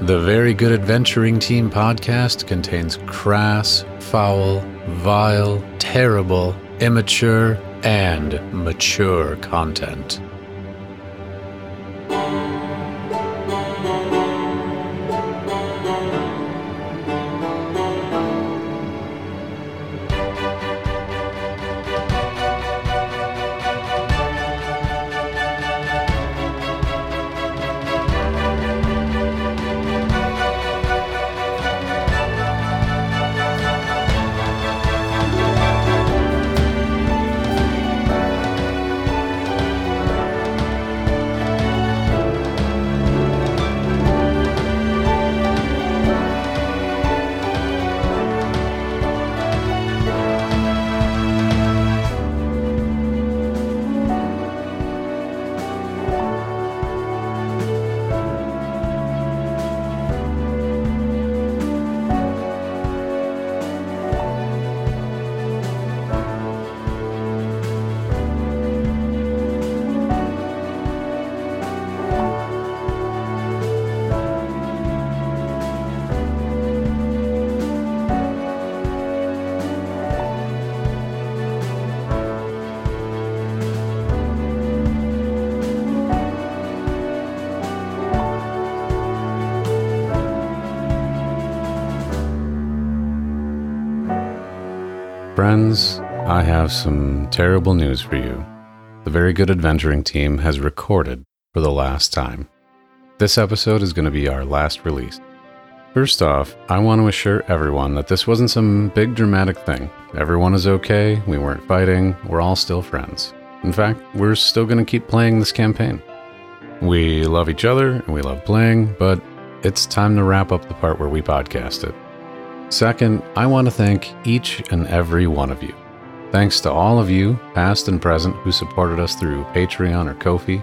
The Very Good Adventuring Team podcast contains crass, foul, vile, terrible, immature, and mature content. Terrible news for you. The Very Good Adventuring team has recorded for the last time. This episode is going to be our last release. First off, I want to assure everyone that this wasn't some big dramatic thing. Everyone is okay, we weren't fighting, we're all still friends. In fact, we're still going to keep playing this campaign. We love each other and we love playing, but it's time to wrap up the part where we podcast it. Second, I want to thank each and every one of you. Thanks to all of you, past and present, who supported us through Patreon or Ko-fi.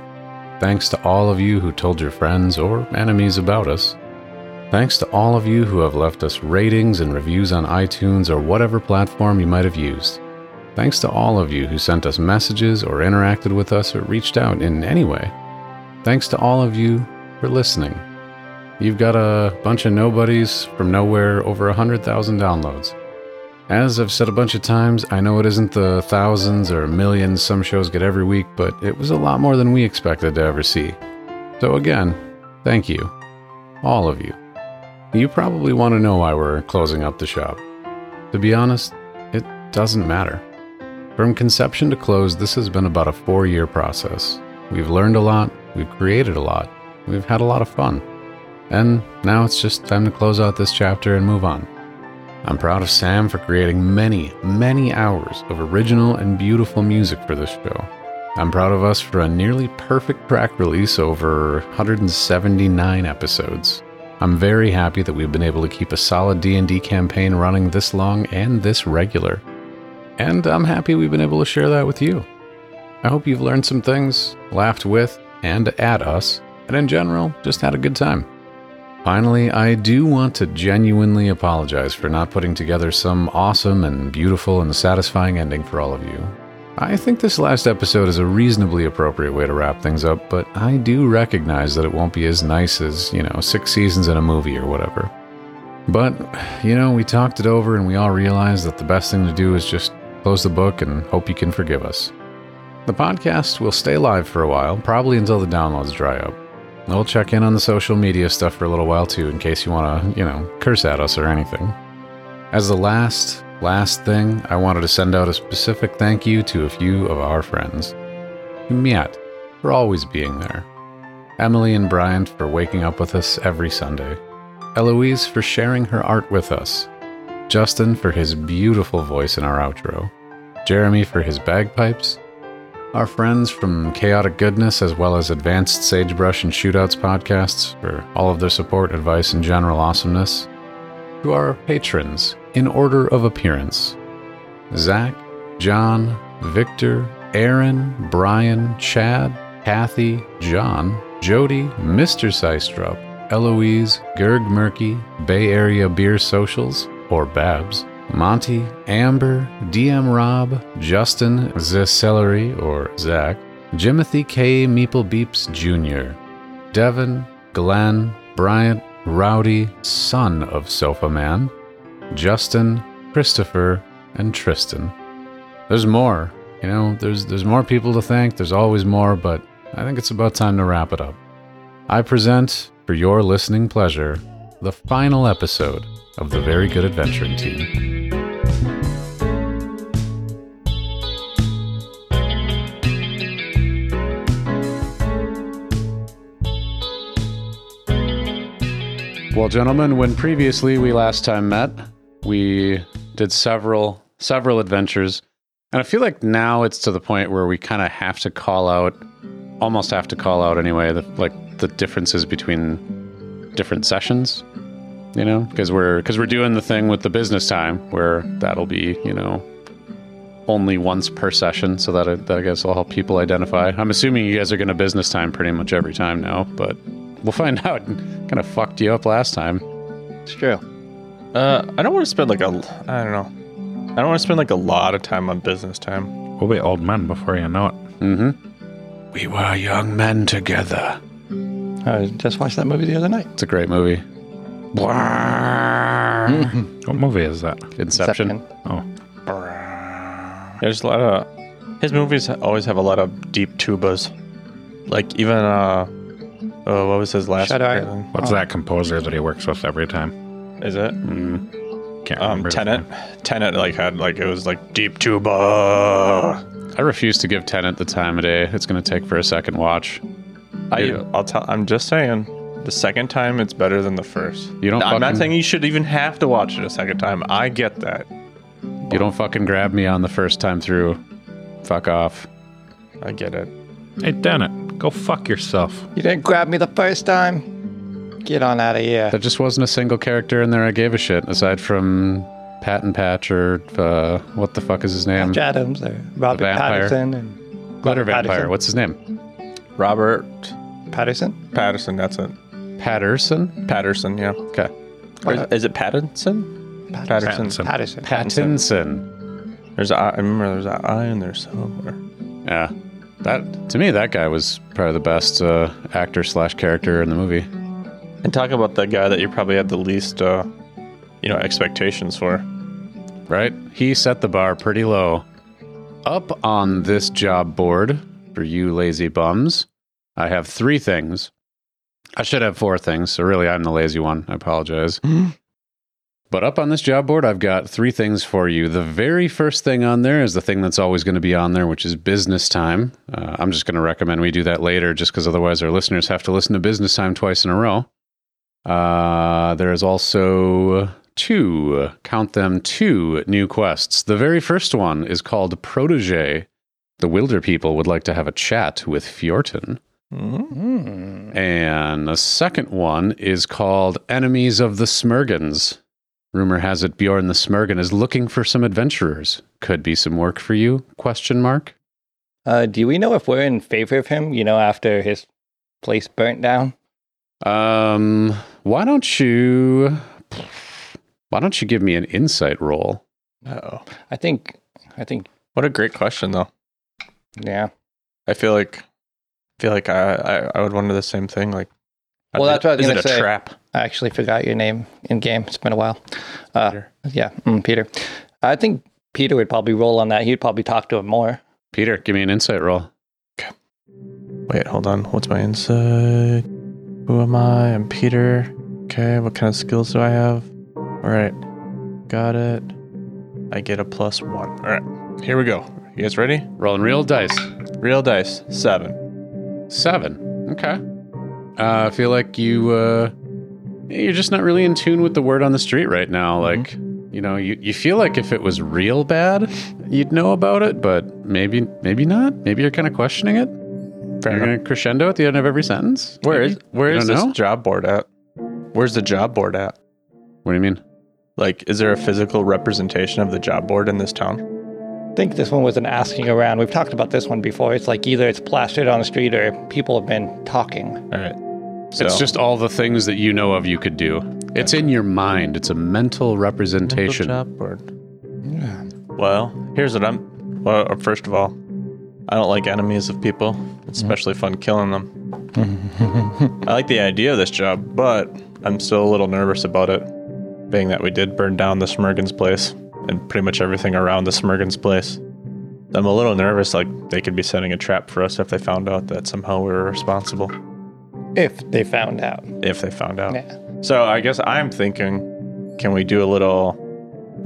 Thanks to all of you who told your friends or enemies about us. Thanks to all of you who have left us ratings and reviews on iTunes or whatever platform you might have used. Thanks to all of you who sent us messages or interacted with us or reached out in any way. Thanks to all of you for listening. You've got a bunch of nobodies from nowhere, over 100,000 downloads. As I've said a bunch of times, I know it isn't the thousands or millions some shows get every week, but it was a lot more than we expected to ever see. So, again, thank you. All of you. You probably want to know why we're closing up the shop. To be honest, it doesn't matter. From conception to close, this has been about a four year process. We've learned a lot, we've created a lot, we've had a lot of fun. And now it's just time to close out this chapter and move on. I'm proud of Sam for creating many, many hours of original and beautiful music for this show. I'm proud of us for a nearly perfect track release over 179 episodes. I'm very happy that we've been able to keep a solid D&D campaign running this long and this regular. And I'm happy we've been able to share that with you. I hope you've learned some things, laughed with and at us, and in general, just had a good time. Finally, I do want to genuinely apologize for not putting together some awesome and beautiful and satisfying ending for all of you. I think this last episode is a reasonably appropriate way to wrap things up, but I do recognize that it won't be as nice as, you know, six seasons in a movie or whatever. But, you know, we talked it over and we all realized that the best thing to do is just close the book and hope you can forgive us. The podcast will stay live for a while, probably until the downloads dry up. We'll check in on the social media stuff for a little while too, in case you want to, you know, curse at us or anything. As the last, last thing, I wanted to send out a specific thank you to a few of our friends. Miet for always being there. Emily and Bryant for waking up with us every Sunday. Eloise for sharing her art with us. Justin for his beautiful voice in our outro. Jeremy for his bagpipes our friends from Chaotic Goodness, as well as Advanced Sagebrush and Shootouts podcasts, for all of their support, advice, and general awesomeness. To our patrons, in order of appearance Zach, John, Victor, Aaron, Brian, Chad, Kathy, John, Jody, Mr. Systrup, Eloise, Gerg Murky, Bay Area Beer Socials, or Babs, Monty, Amber, DM Rob, Justin Celery or Zach, Jimothy K. Meeple Beeps Jr., Devin, Glenn, Bryant, Rowdy, son of Sofa Man, Justin, Christopher, and Tristan. There's more. You know, there's there's more people to thank. There's always more, but I think it's about time to wrap it up. I present for your listening pleasure the final episode of the Very Good Adventuring Team. Well, gentlemen, when previously we last time met, we did several several adventures, and I feel like now it's to the point where we kind of have to call out, almost have to call out anyway, the, like the differences between different sessions. You know, because we're because we're doing the thing with the business time where that'll be you know only once per session, so that I, that I guess will help people identify. I'm assuming you guys are going to business time pretty much every time now, but we'll find out. kind of fucked you up last time. It's true. Uh, I don't want to spend like a, I don't know. I don't want to spend like a lot of time on business time. We'll be old men before you know it. Mm-hmm. We were young men together. I just watched that movie the other night. It's a great movie. What movie is that? Inception. Oh, There's a lot of his movies always have a lot of deep tubas. Like even uh, oh, what was his last? Shutter one? Island. what's that composer that he works with every time? Is it? Can't Um, remember. his Tenet. name. Tenet like had like it was like deep tuba. I refuse to give Tenet the time of day. It's going to take for a second watch. I Yeah. I'll tell. I'm just saying. The second time, it's better than the first. You don't I'm not fucking- saying you should even have to watch it a second time. I get that. You don't fucking grab me on the first time through. Fuck off. I get it. Hey, Tenet, go fuck yourself. You didn't grab me the first time. Get on out of here. There just wasn't a single character in there I gave a shit aside from Pat and Patch or uh, what the fuck is his name? Patch Adams or Robert. Patterson and Glitter Vampire. Patterson. What's his name? Robert Patterson? Patterson. That's it. Patterson? Patterson. Yeah. Okay. Or Uh, is it Pattinson? Patterson. Patterson. Patterson. Pattinson. There's a, I remember there's an I in there somewhere. Yeah. That to me, that guy was probably the best uh, actor slash character in the movie. And talk about the guy that you probably had the least, uh, you know, expectations for. right? He set the bar pretty low. Up on this job board for you lazy bums, I have three things. I should have four things, so really I'm the lazy one. I apologize. but up on this job board, I've got three things for you. The very first thing on there is the thing that's always going to be on there, which is business time. Uh, I'm just going to recommend we do that later, just because otherwise our listeners have to listen to business time twice in a row. Uh, there is also two, count them, two new quests. The very first one is called Protege. The Wilder people would like to have a chat with Fjorton. Mhm. Hmm. And the second one is called Enemies of the Smurgans. Rumor has it Bjorn the Smurgan is looking for some adventurers. Could be some work for you? Question mark. Uh, do we know if we're in favor of him, you know, after his place burnt down? Um, why don't you why don't you give me an insight roll? Oh, I think, I think, what a great question, though. yeah. I feel like, I feel like I, I, I would wonder the same thing. Like, Well, that's what I was is gonna it a say. trap? I actually forgot your name in game. It's been a while. Uh, Peter. yeah, mm, Peter. I think Peter would probably roll on that. He'd probably talk to him more. Peter, give me an insight roll. Okay. Wait, hold on. What's my insight? Who am I? I'm Peter. Okay, what kind of skills do I have? All right, got it. I get a plus one. All right, here we go. You guys ready? Rolling real dice. Real dice, seven. Seven. Okay. Uh, I feel like you uh, you're just not really in tune with the word on the street right now. Mm-hmm. Like, you know, you, you feel like if it was real bad, you'd know about it, but maybe maybe not. Maybe you're kind of questioning it. Fair you're gonna crescendo at the end of every sentence. Where maybe? is where You is don't this know? job board at? Where's the job board at? What do you mean? Like, is there a physical representation of the job board in this town? I think this one wasn't asking around. We've talked about this one before. It's like either it's plastered on the street or people have been talking. All right. So, It's just all the things that you know of you could do. It's in your mind. It's a mental representation. job board. Well, here's what I'm. Well, first of all, I don't like enemies of people. It's especially fun killing them. I like the idea of this job, but I'm still a little nervous about it, being that we did burn down the Smergens place and pretty much everything around the Smergens place. I'm a little nervous, like they could be setting a trap for us if they found out that somehow we were responsible. If they found out. If they found out. Yeah. So I guess I'm thinking, can we do a little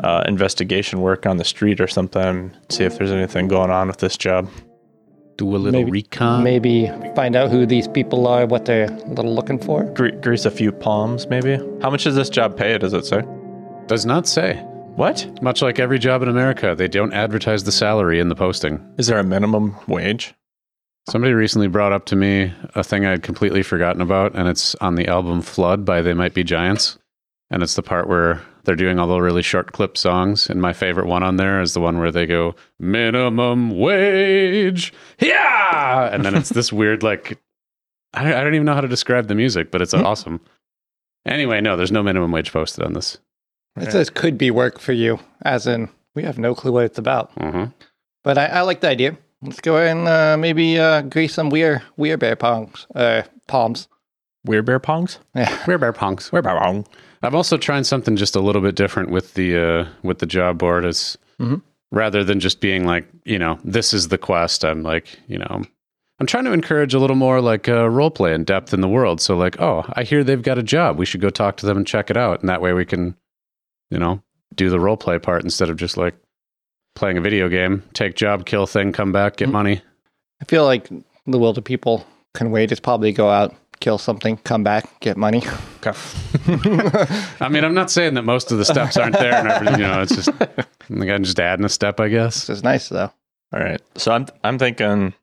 uh, investigation work on the street or something? See if there's anything going on with this job. Do a little Maybe- recon. Maybe find out who these people are, what they're a little looking for. Gre- grease a few palms, maybe. How much does this job pay? Does it say? Does not say. What Much like every job in America, they don't advertise the salary in the posting. is there a minimum wage? Somebody recently brought up to me a thing I'd completely forgotten about, and it's on the album Flood by They Might Be Giants. And it's the part where they're doing all the really short clip songs. And my favorite one on there is the one where they go, minimum wage. Yeah. And then it's this weird, like, I don't, I don't even know how to describe the music, but it's awesome. Anyway, no, there's no minimum wage posted on this. It says could be work for you, as in we have no clue what it's about. hmm But I, I like the idea. Let's go ahead and uh, maybe uh, grease some weird, weird bear pongs, Uh, palms. Weird bear pongs? Yeah. We're bear punks. Weird bear pong. I'm also trying something just a little bit different with the uh, with the job board. Is Mhm. rather than just being like, you know, this is the quest. I'm like, you know, I'm trying to encourage a little more like uh, role play and depth in the world. So like, oh, I hear they've got a job. We should go talk to them and check it out. And that way we can, you know, do the role play part instead of just like playing a video game. Take job, kill thing, come back, get Mhm. money. I feel like the will to people can wait. Is probably go out, kill something, come back, get money. Okay. I mean, I'm not saying that most of the steps aren't there, and everything, you know, it's just like I'm just adding a step, I guess. It's nice though. All right. So I'm I'm thinking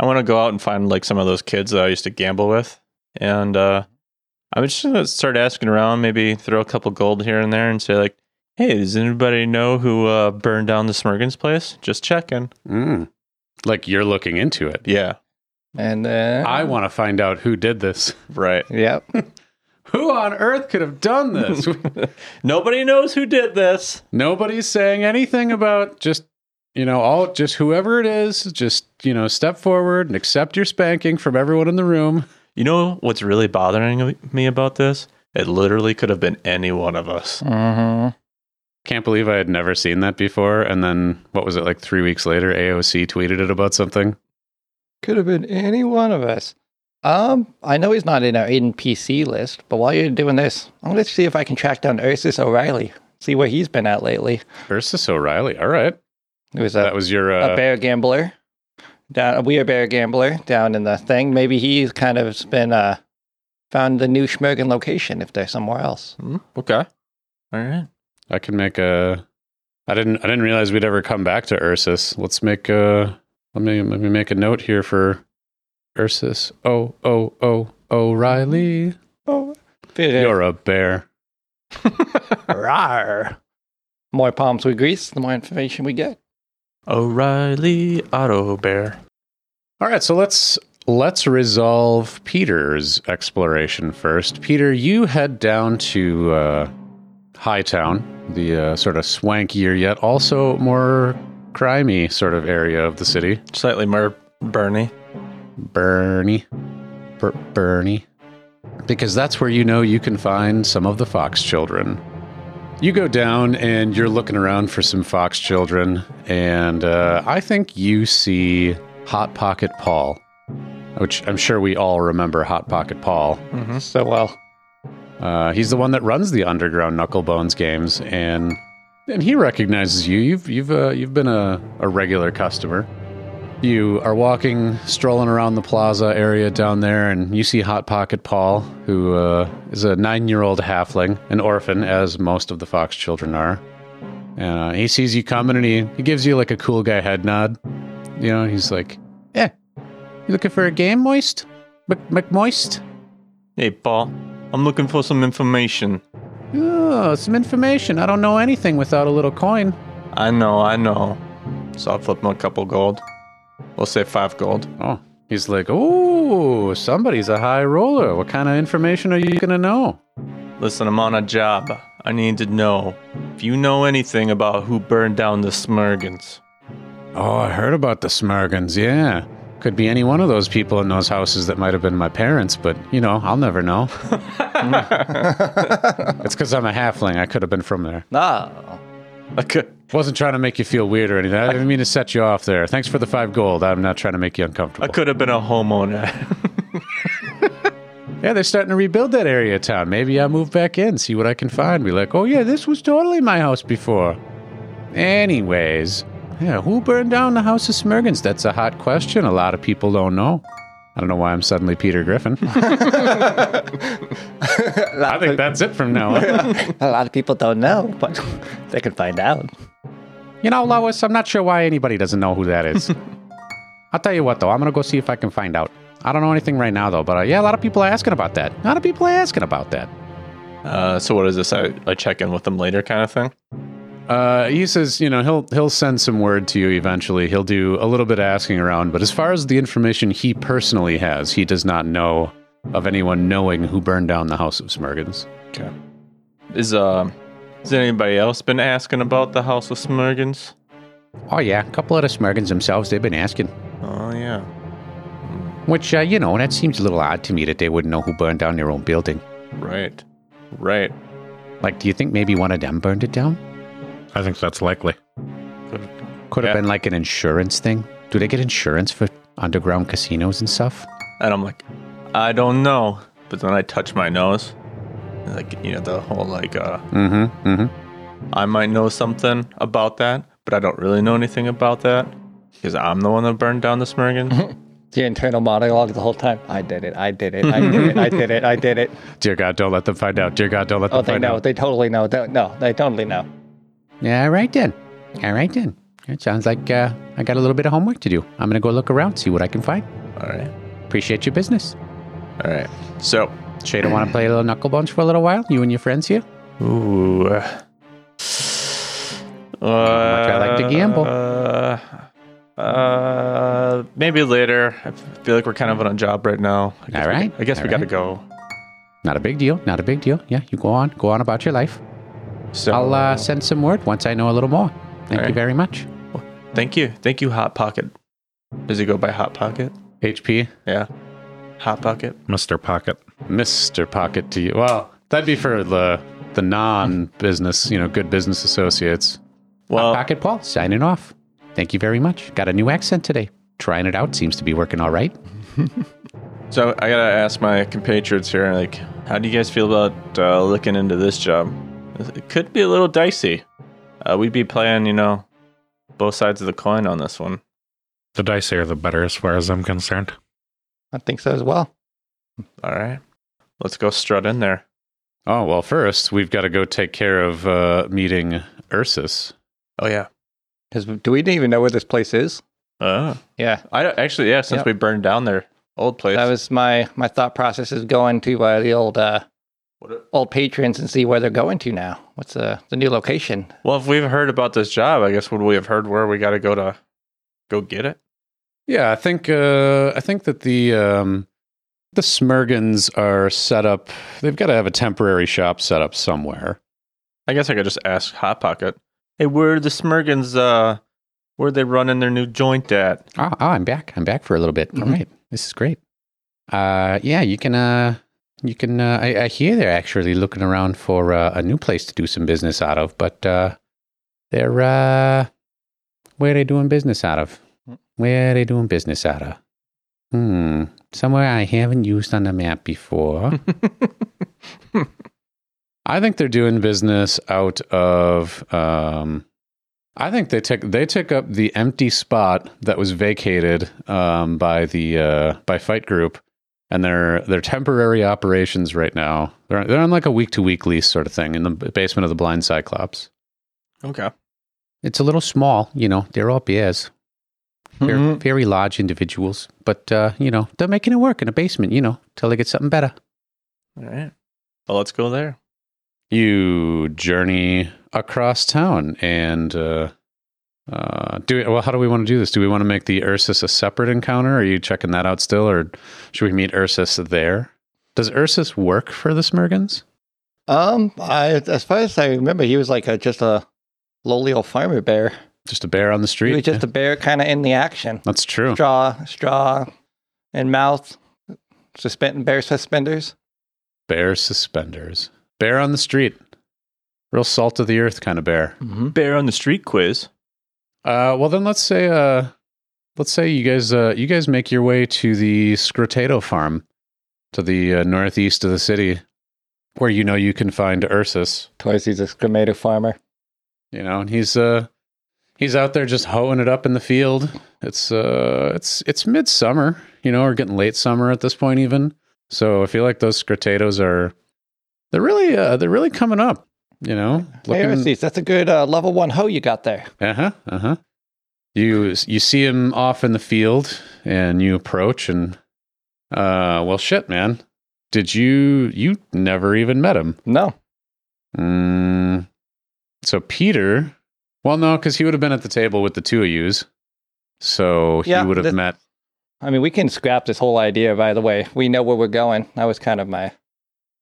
I want to go out and find like some of those kids that I used to gamble with, and uh, I'm just gonna start asking around. Maybe throw a couple gold here and there, and say like, "Hey, does anybody know who uh, burned down the Smergens place? Just checking." Mm. Like you're looking into it. Yeah. And then I want to find out who did this. Right. Yep. Who on earth could have done this? Nobody knows who did this. Nobody's saying anything about just, you know, all just whoever it is, just, you know, step forward and accept your spanking from everyone in the room. You know what's really bothering me about this? It literally could have been any one of us. hmm Can't believe I had never seen that before. And then, what was it, like three weeks later, AOC tweeted it about something? Could have been any one of us. Um, I know he's not in our NPC list, but while you're doing this, I'm going to see if I can track down Ursus O'Reilly, see where he's been at lately. Ursus O'Reilly. All right. It was a, That was your. a Uh, bear gambler, down a weird bear gambler down in the thing. Maybe he's kind of been uh found the new Schmergen location if they're somewhere else. Hmm, Okay. All right. I can make a. I didn't. I didn't realize we'd ever come back to Ursus. Let's make a. Let me let me make a note here for Ursus. Oh oh oh O'Reilly. Oh, You're a bear. Rawr. More palms we grease, the more information we get. O'Reilly Auto Bear. All right, so let's let's resolve Peter's exploration first. Peter, you head down to uh, Hightown, the uh, sort of swankier yet also more crimey sort of area of the city. Slightly more Bernie. Bernie. Ber- Bernie. Because that's where you know you can find some of the fox children. You go down and you're looking around for some fox children, and uh, I think you see Hot Pocket Paul, which I'm sure we all remember Hot Pocket Paul. Mm-hmm. So well. Uh, he's the one that runs the underground Knucklebones games, and and he recognizes you. You've you've uh, you've been a, a regular customer. You are walking, strolling around the plaza area down there, and you see Hot Pocket Paul, who uh, is a nine-year-old halfling, an orphan, as most of the fox children are. Uh, he sees you coming, and he, he gives you like a cool guy head nod. You know, he's like, "Yeah, you looking for a game, Moist? McMoist?" Hey, Paul. I'm looking for some information. Oh, some information. I don't know anything without a little coin. I know, I know. So I'll flip him a couple gold. We'll say five gold. Oh, he's like, oh, somebody's a high roller. What kind of information are you gonna know? Listen, I'm on a job. I need to know if you know anything about who burned down the Smurgens. Oh, I heard about the Smergens. Yeah, Could be any one of those people in those houses that might have been my parents, but you know, I'll never know. it's because I'm a halfling. I could have been from there. No. Okay. Wasn't trying to make you feel weird or anything. I didn't mean to set you off there. Thanks for the five gold. I'm not trying to make you uncomfortable. I could have been a homeowner. Yeah, they're starting to rebuild that area of town. Maybe I'll move back in, see what I can find. Be like, oh yeah, this was totally my house before. Anyways, yeah, who burned down the house of Smurgans? That's a hot question. A lot of people don't know. I don't know why I'm suddenly Peter Griffin. I think that's it from now on. A lot of people don't know, but they can find out. You know, Lois, I'm not sure why anybody doesn't know who that is. I'll tell you what, though, I'm going to go see if I can find out. I don't know anything right now, though, but uh, yeah, a lot of people are asking about that. A lot of people are asking about that. uh, so what is this? I, I check in with them later, kind of thing. Uh, he says, you know, he'll he'll send some word to you eventually. He'll do a little bit of asking around, but as far as the information he personally has, he does not know of anyone knowing who burned down the House of Smurgans. Okay. Is uh, has anybody else been asking about the House of Smurgans? Oh yeah, a couple of the Smurgans themselves, they've been asking. Oh yeah. Which, uh, you know, that seems a little odd to me that they wouldn't know who burned down their own building. Right. Right. Like, do you think maybe one of them burned it down? I think that's likely. Good. Could have Yeah. been like an insurance thing. Do they get insurance for underground casinos and stuff? And I'm like, I don't know. But then I touch my nose. Like, you know, the whole like, uh, Mm-hmm. Mm-hmm. I might know something about that, but I don't really know anything about that because I'm the one that burned down the Smurgans. The internal monologue the whole time. I did it. I did it. I did it. I did it. I did it. Dear God, don't let them find out. Dear God, don't let them Oh, they find know. out. They totally know. They, no, they totally know. Yeah, all right then. All right then. It sounds like uh, I got a little bit of homework to do. I'm gonna go look around, see what I can find. All right. Appreciate your business. All right. So, Shada, want to play a little knuckle bunch for a little while? You and your friends here? ooh. Uh, I like to gamble. Uh, uh, maybe later. I feel like we're kind of on a job right now. All we- right. I guess All we got to go. Not a big deal. Not a big deal. Yeah, you go on. Go on about your life. So I'll uh, send some word once I know a little more. Thank All you right. very much. thank you, thank you, Hot Pocket. Does he go by Hot Pocket? HP, Yeah, Hot Pocket. Mr. Pocket. Mr. Pocket to you. Well, that'd be for the the non-business, you know, good business associates. Well, Pocket Paul signing off. Thank you very much. Got a new accent today. Trying it out seems to be working all right. so I gotta ask my compatriots here, like, how do you guys feel about uh, looking into this job? It could be a little dicey. Uh, we'd be playing, you know, both sides of the coin on this one. The dicier the better as far as I'm concerned. I think so as well. All right, let's go strut in there. Oh well, first we've got to go take care of uh, meeting Ursus. Oh yeah. Because do we even know where this place is? Oh, Yeah, I actually yeah. Since Yep. we burned down their old place, that was my my thought process is going to uh, the old uh, What- old patrons and see where they're going to now. What's uh, the new location? Well, if we've heard about this job, I guess would we have heard where we got to go to go get it? Yeah, I think uh, I think that the um, the Smurgans are set up. They've got to have a temporary shop set up somewhere. I guess I could just ask Hot Pocket. Hey, where are the Smurgans? Uh, where they running their new joint at? Oh, oh, I'm back. I'm back for a little bit. All Mhm. right, this is great. Uh, yeah, you can. Uh, you can. Uh, I, I hear they're actually looking around for uh, a new place to do some business out of, but uh, they're uh, where are they doing business out of? Where are they doing business out of? Hmm, somewhere I haven't used on the map before. I think they're doing business out of. Um, I think they took they took up the empty spot that was vacated um, by the uh, by Fight Group, and they're they're temporary operations right now. They're they're on like a week to week lease sort of thing in the basement of the Blind Cyclops. okay. It's a little small, you know. They're all bears, very, Mhm. very large individuals, but uh, you know they're making it work in a basement, you know, till they get something better. All right. Well, let's go there. you journey across town and uh, uh, do it. Well, how do we want to do this? Do we want to make the Ursus a separate encounter? Are you checking that out still, or should we meet Ursus there? Does Ursus work for the Smurgans? Um, I as far as I remember, he was like a just a lowly old farmer bear. Just a bear on the He street. was just Yeah, a bear kind of in the action. That's true. Straw, straw, and mouth, suspend bear suspenders. Bear suspenders. Bear on the street. Real salt of the earth kind of bear. Mm-hmm. Bear on the street quiz. Uh, well then let's say uh, let's say you guys uh, you guys make your way to the Scrotato farm, to the uh, northeast of the city, where you know you can find Ursus. Twice he's a Scrotato farmer. You know, and he's uh he's out there just hoeing it up in the field. It's uh it's it's midsummer, you know, or getting late summer at this point even. So I feel like those Scrotatos are they're really uh they're really coming up. You know, Hey, Orsies, that's a good uh, level one hoe you got there. Uh huh. Uh huh. You you see him off in the field, and you approach, and uh, well, shit, man. Did you you never even met him? No. Mm, so Peter, well, no, because he would have been at the table with the two of yous. So he Yeah, would have that- met. I mean, we can scrap this whole idea, by the way. We know where we're going. That was kind of my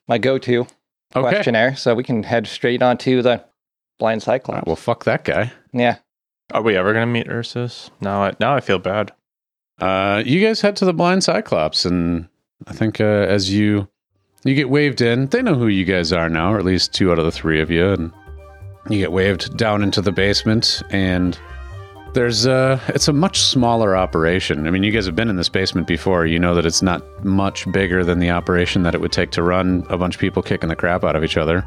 my go to Okay. questionnaire. So we can head straight on to the blind cyclops. right, well, fuck that guy. yeah. Are we ever gonna meet Ursus? Now, I, now I feel bad. Uh, you guys head to the blind cyclops, and I think uh, as you you get waved in, they know who you guys are now, or at least two out of the three of you, and you get waved down into the basement, and there's a, it's a much smaller operation. I mean, you guys have been in this basement before. You know that it's not much bigger than the operation that it would take to run a bunch of people kicking the crap out of each other.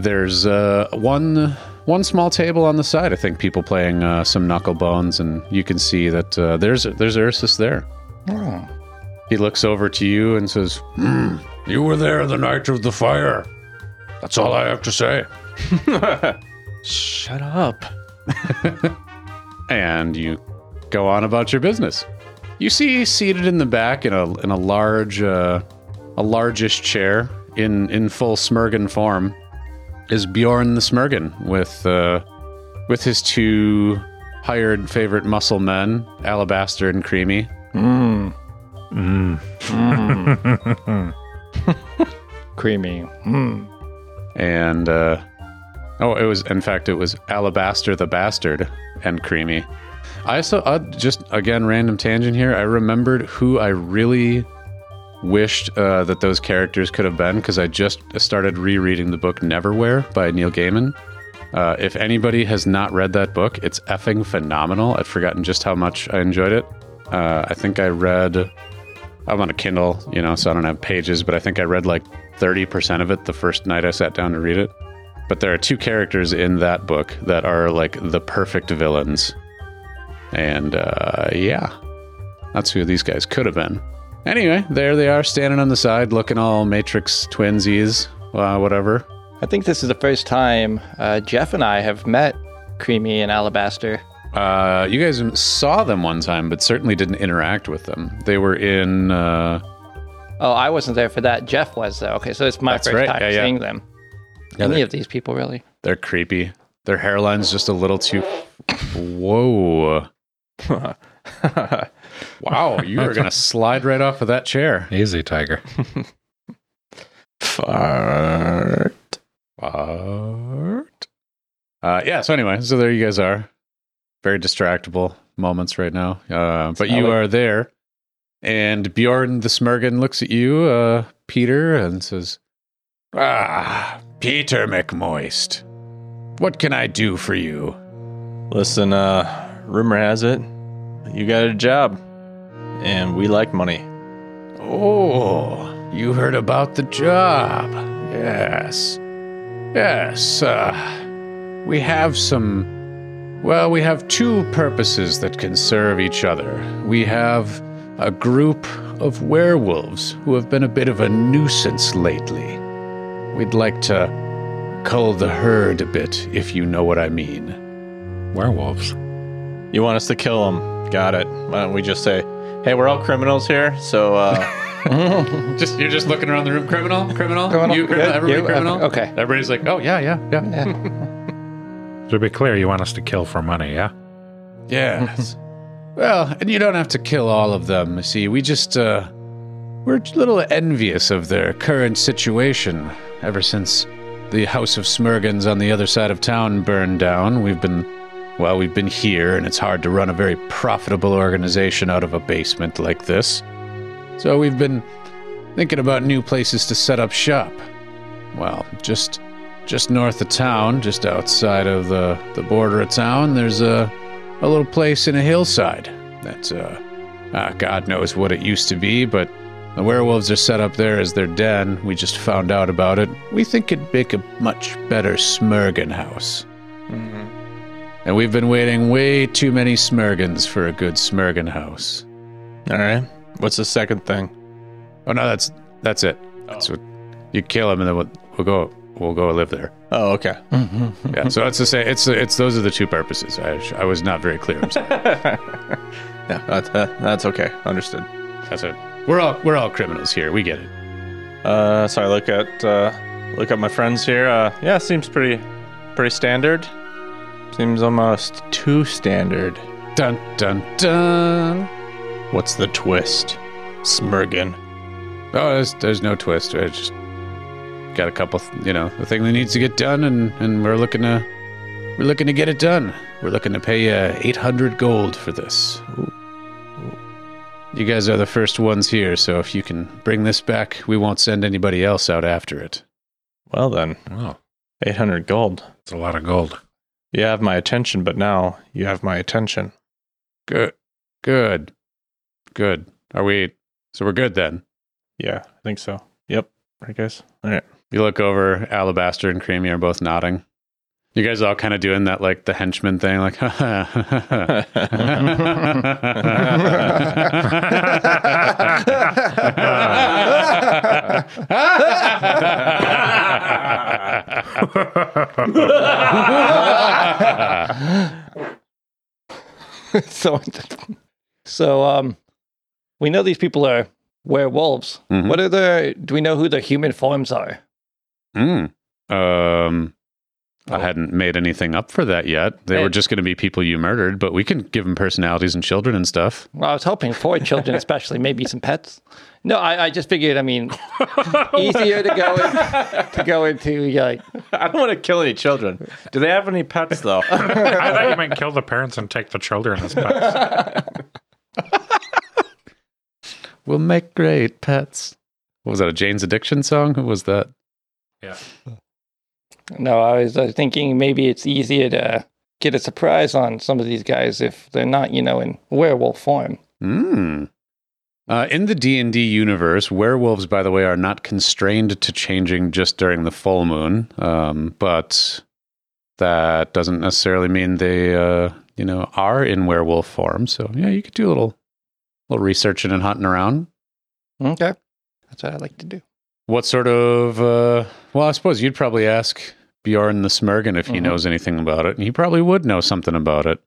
There's uh one one small table on the side. I think people playing uh, some knuckle bones, and you can see that uh, there's there's Ursus there. Oh. He looks over to you and says, "Hmm, "You were there the night of the fire. That's all I have to say." Shut up. And you go on about your business. You see, seated in the back in a in a large uh, a largish chair in in full Smurgen form is Bjorn the Smurgen with uh, with his two hired favorite muscle men, Alabaster and Creamy. Mm. Mm. Mm. Creamy. Mm. and uh, oh, it was in fact it was Alabaster the Bastard and Creamy. I saw uh, just again random tangent here. I remembered who I really wished uh, that those characters could have been because I just started rereading the book Neverwhere by Neil Gaiman. Uh, if anybody has not read that book, it's effing phenomenal. I'd forgotten just how much I enjoyed it. Uh, I think I read. I'm on a Kindle, you know, so I don't have pages, but I think I read like 30% of it the first night I sat down to read it. But there are two characters in that book that are like the perfect villains. And uh, yeah, that's who these guys could have been. Anyway, there they are standing on the side looking all Matrix twinsies, uh, whatever. I think this is the first time uh, Jeff and I have met Creamy and Alabaster. Uh, you guys saw them one time, but certainly didn't interact with them. They were in. Uh, Oh, I wasn't there for that. Jeff was though. Okay, so it's my first right. time Yeah, yeah. seeing them. Yeah, Any of these people, really. they're creepy. Their hairline's just a little too. Whoa. Wow, you are going to slide right off of that chair. Easy, Tiger. Fart. Fart. Uh, yeah, so anyway, so there you guys are. Very distractible moments right now. Uh, but you Solid. are there. And Bjorn the Smurgen looks at you, uh, Peter, and says, Ah, Peter McMoist. What can I do for you? Listen, uh, rumor has it you got a job, and we like money. Oh, you heard about the job. Yes. Yes, uh, we have some. Well, we have two purposes that can serve each other. We have a group of werewolves who have been a bit of a nuisance lately. We'd like to cull the herd a bit, if you know what I mean. Werewolves. You want us to kill them? Got it. Why don't we just say, hey, we're all criminals here, so uh, Just you're just looking around the room, criminal, criminal, Criminal, you criminal, yeah, everybody you, uh, okay. Everybody's like, oh yeah, yeah, yeah. Yeah. To be clear, you want us to kill for money, yeah? Yes. well, and you don't have to kill all of them. See, we just, uh, we're a little envious of their current situation. Ever since the House of Smurgens on the other side of town burned down, we've been well, we've been here, and it's hard to run a very profitable organization out of a basement like this. So we've been thinking about new places to set up shop. Well, just just north of town, just outside of the, the border of town, there's a a little place in a hillside. That's uh, ah, God knows what it used to be, but the werewolves are set up there as their den. We just found out about it. We think it'd make a much better Smurgen house. Mm-hmm. And we've been waiting way too many Smurgens for a good Smurgen house. All right. What's the second thing? Oh no, that's that's it. That's oh. what you kill him, and then we'll, we'll go we'll go live there. Oh, okay. Mm-hmm. Yeah. so that's to say, it's it's those are the two purposes. I I was not very clear. I'm sorry. Yeah, that, that, that's okay. Understood. That's it. We're all we're all criminals here. We get it. Uh, so I look at uh, look at my friends here. Uh, yeah, seems pretty pretty standard. Seems almost too standard. Dun dun dun. What's the twist? Smurgen. Oh, there's, there's no twist. I just got a couple, you know, the thing that needs to get done, and, and we're looking to we're looking to get it done. We're looking to pay uh, 800 gold for this. You guys are the first ones here, so if you can bring this back, we won't send anybody else out after it. Well then, Oh, 800 gold. it's a lot of gold. You have my attention, but now you have my attention. Good, good, good. Are we? So we're good then. Yeah, I think so. Yep. Right, guys. All right. You look over, Alabaster and Creamy are both nodding. You guys all kind of doing that, like the henchman thing, like, so, so um, we know these people are werewolves. Mhm. What are the? Do we know who the human forms are? Mm. Um, I hadn't made anything up for that yet. They Hey. were just going to be people you murdered, but we can give them personalities and children and stuff. Well, I was hoping for children, especially maybe some pets. No, I, I just figured. I mean, easier to go in, to go into like I don't want to kill any children. Do they have any pets though? I thought you might kill the parents and take the children as pets. We'll make great pets. What was that? A Jane's Addiction song? Who was that? Yeah. No, I was uh, thinking maybe it's easier to get a surprise on some of these guys if they're not, you know, in werewolf form. Hmm. Uh, in the D and D universe, werewolves, by the way, are not constrained to changing just during the full moon. Um, but that doesn't necessarily mean they, uh, you know, are in werewolf form. So yeah, you could do a little, little researching and hunting around. Okay, that's what I like to do. What sort of? Uh, well, I suppose you'd probably ask Bjorn the Smurgen if he Mhm. knows anything about it, and he probably would know something about it.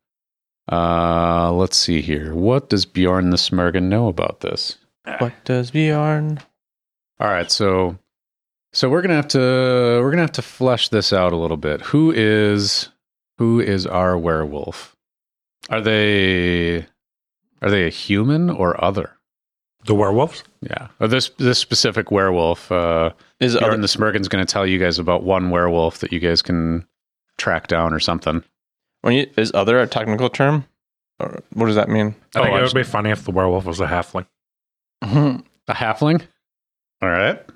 Uh, let's see here. What does Bjorn the Smurgen know about this? what does Bjorn? All right, so so we're gonna have to we're gonna have to flesh this out a little bit. Who is who is our werewolf? Are they are they a human or other? The werewolves? Yeah, or this this specific werewolf. Uh, Is Bjorn other, the Smurgen's going to tell you guys about one werewolf that you guys can track down or something. when you, is other a technical term? Or what does that mean? I Oh, think it I'm would be funny if the werewolf was a halfling. A halfling. All right. It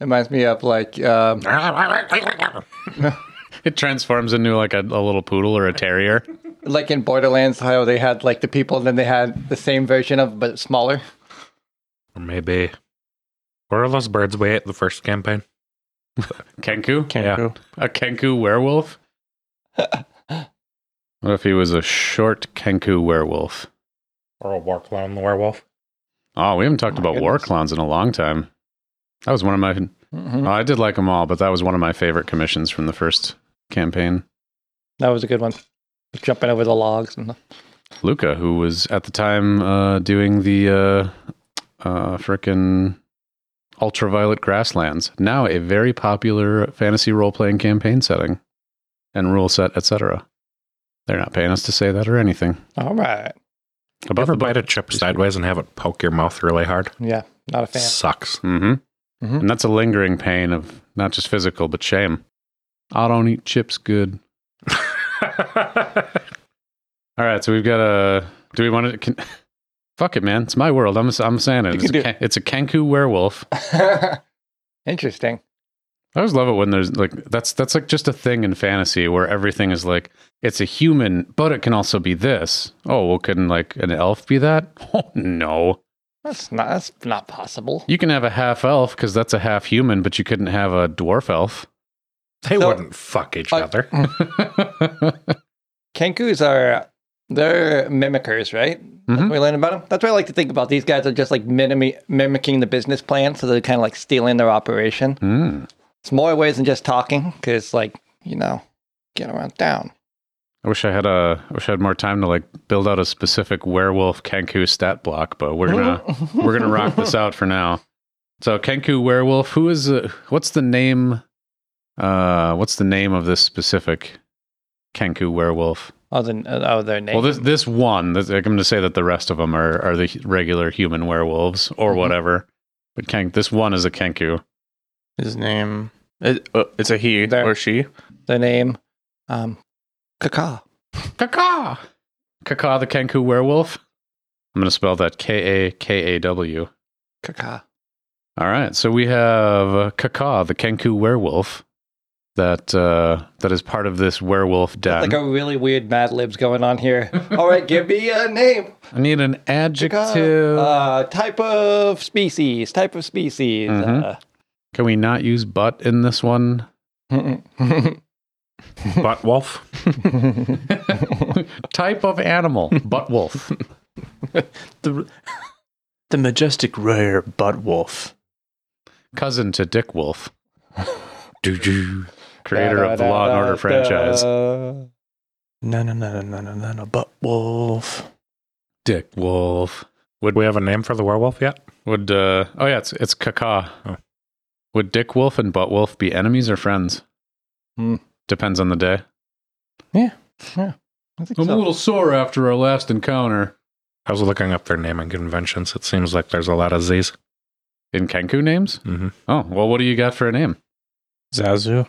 reminds me of like um, It transforms into like a, a little poodle or a terrier. like in Borderlands, how they had like the people, and then they had the same version of but smaller. Or maybe. Where are those birds we ate the first campaign? Kenku. Kenku. A Kenku werewolf. what if he was a short Kenku werewolf? Or a war clown, the werewolf? Oh, we haven't talked Oh my about war clowns in a long time. That was one of my. Mhm. oh, I did like them all, but that was one of my favorite commissions from the first campaign. That was a good one. Jumping over the logs and the, Luka, who was at the time uh, doing the uh, uh, frickin' Ultraviolet Grasslands, now a very popular fantasy role playing campaign setting and rule set, etc. They're not paying us to say that or anything. all right. You About ever the bite a chip sideways and have it poke your mouth really hard? Yeah, not a fan. Sucks. hmm Mhm. And that's a lingering pain of not just physical, but shame. I don't eat chips good. All right, so we've got a. Do we want to? Can, fuck it, man. It's my world. I'm. I'm saying it. It's a, Ken- it's a Kenku werewolf. Interesting. I always love it when there's like that's that's like just a thing in fantasy where everything is like it's a human, but it can also be this. Oh, well, can like an elf be that? Oh no, That's not. That's not possible. you can have a half elf because that's a half human, but you couldn't have a dwarf elf. They So- wouldn't fuck each I- other. Kenkus are they're mimickers, right? Mhm. what we learned about them. That's what I like to think about. These guys are just like mimimi- mimicking the business plan, so they're kind of like stealing their operation. Hmm. It's more ways than just talking, because like you know, get around town. I wish I had a. I wish I had more time to like build out a specific werewolf Kenku stat block, but we're gonna we're gonna rock this out for now. So Kenku werewolf. Who is? Uh, what's the name? Uh, what's the name of this specific Kenku werewolf? Oh, the, oh, their name. Well, this this one. This, I'm going to say that the rest of them are are the regular human werewolves or Mhm. whatever. But Ken, this one is a Kenku. His name. It, uh, it's a he There. or she. the name, um, Kaka. Kaka. Kaka the Kenku werewolf. I'm going to spell that K A K A W. Kaka. All right, so we have uh, Kaka, the Kenku werewolf, that uh, that is part of this werewolf den. Like a really weird Mad Libs going on here. All right, give me a name. I need an adjective. Uh, type of species. Type of species. Mhm. Can we not use butt in this one? Uh, Butt wolf. Type of animal, butt wolf. The the majestic rare butt wolf. Cousin to Dick Wolf, Doo-doo. Creator of the Law and Order franchise. franchise. No no no no no no no no butt wolf. Dick Wolf. Would we have a name for the werewolf yet? Would uh oh yeah, it's it's Kaka. Oh. Would Dick Wolf and Butt Wolf be enemies or friends? Hmm. Depends on the day. Yeah, yeah. I am so. A little sore after our last encounter. I was looking up their naming conventions. It seems like there's a lot of Z's. In Kenku names? hmm Oh, well, what do you got for a name? Zazu.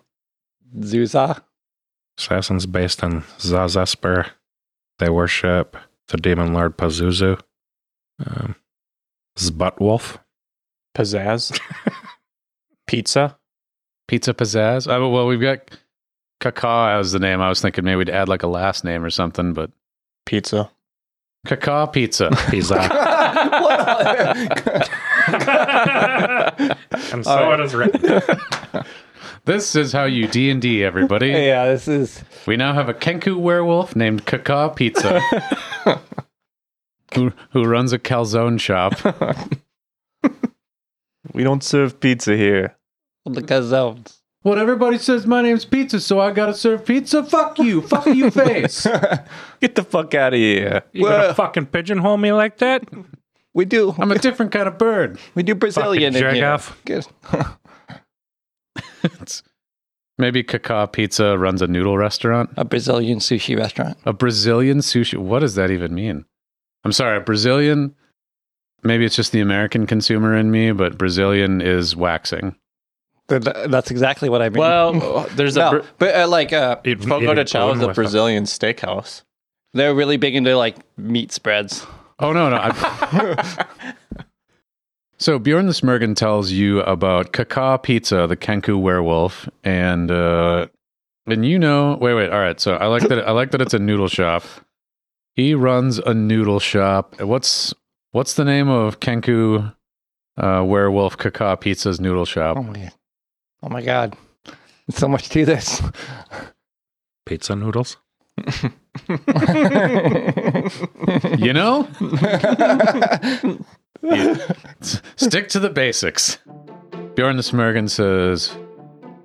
Zuza. Assassins based in Zazesspur. They worship the demon lord Pazuzu. Um, Zbuttwolf. Pizzazz. Pizza. Pizza Pizzazz? Oh, well, we've got Kaka as the name. I was thinking maybe we'd add like a last name or something, but Pizza. Kaka Pizza. Pizza. and so All right. It is written. this is how you D&D, everybody. yeah, this is. We now have a Kenku werewolf named Kaka Pizza. who, who runs a calzone shop. we don't serve pizza here. Because of. What everybody says my name's Pizza, so I gotta serve pizza? Fuck you. Fuck you face. Get the fuck out of here. You Well- gonna fucking pigeonhole me like that? We do. I'm a different kind of bird. We do Brazilian Fucking in here. jerk-off. Good. It's- Maybe Kaka Pizza runs a noodle restaurant. A Brazilian sushi restaurant. A Brazilian sushi. What does that even mean? I'm sorry, a Brazilian. Maybe it's just the American consumer in me, but Brazilian is waxing. Th- th- That's exactly what I mean. Well, there's a. no, Bra- but uh, like uh, Eat- Fogo eat de Chao is a with Brazilian steakhouse. they're really big into like meat spreads. Oh no, no. I, so Bjorn the Smurgan tells you about Kaka Pizza, the Kenku werewolf, and uh, and you know. Wait, wait. All right. So I like that. I like that it's a noodle shop. He runs a noodle shop. What's what's the name of Kenku uh, werewolf Kaka Pizza's noodle shop? Oh my, oh my god. There's so much to this. Pizza noodles. You know, S- stick to the basics. Bjorn the Smurgan says,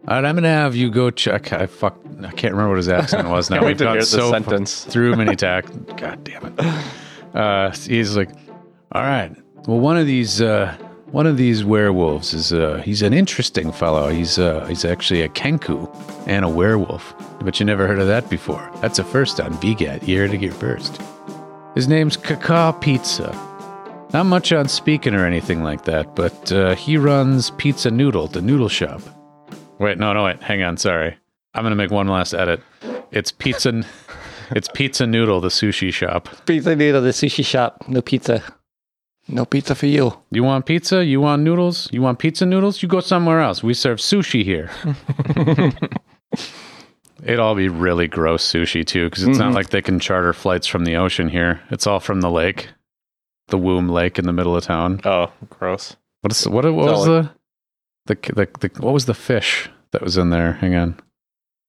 "All right, I'm gonna have you go check." I fuck. I can't remember what his accent was now. We've to gone so sentence. through many tack. God damn it. Uh, he's like, "All right. Well, one of these, uh, one of these werewolves is, uh, he's an interesting fellow. He's, uh, he's actually a kenku and a werewolf. But you never heard of that before. That's a first on VGAT. You heard it here first. His name's Kaka Pizza. Not much on speaking or anything like that, but uh, he runs Pizza Noodle, the noodle shop. Wait, no, no, wait, hang on, sorry. I'm gonna make one last edit. It's pizza, It's Pizza Noodle, the sushi shop. Pizza noodle, the sushi shop. No pizza. No pizza for you. You want pizza? You want noodles? You want pizza noodles? You go somewhere else. We serve sushi here. It'd all be really gross sushi too, because it's not like they can charter flights from the ocean here. It's all from the lake, the Womb Lake in the middle of town. Oh, gross. What is what? What was the, the the the what was the fish that was in there? Hang on,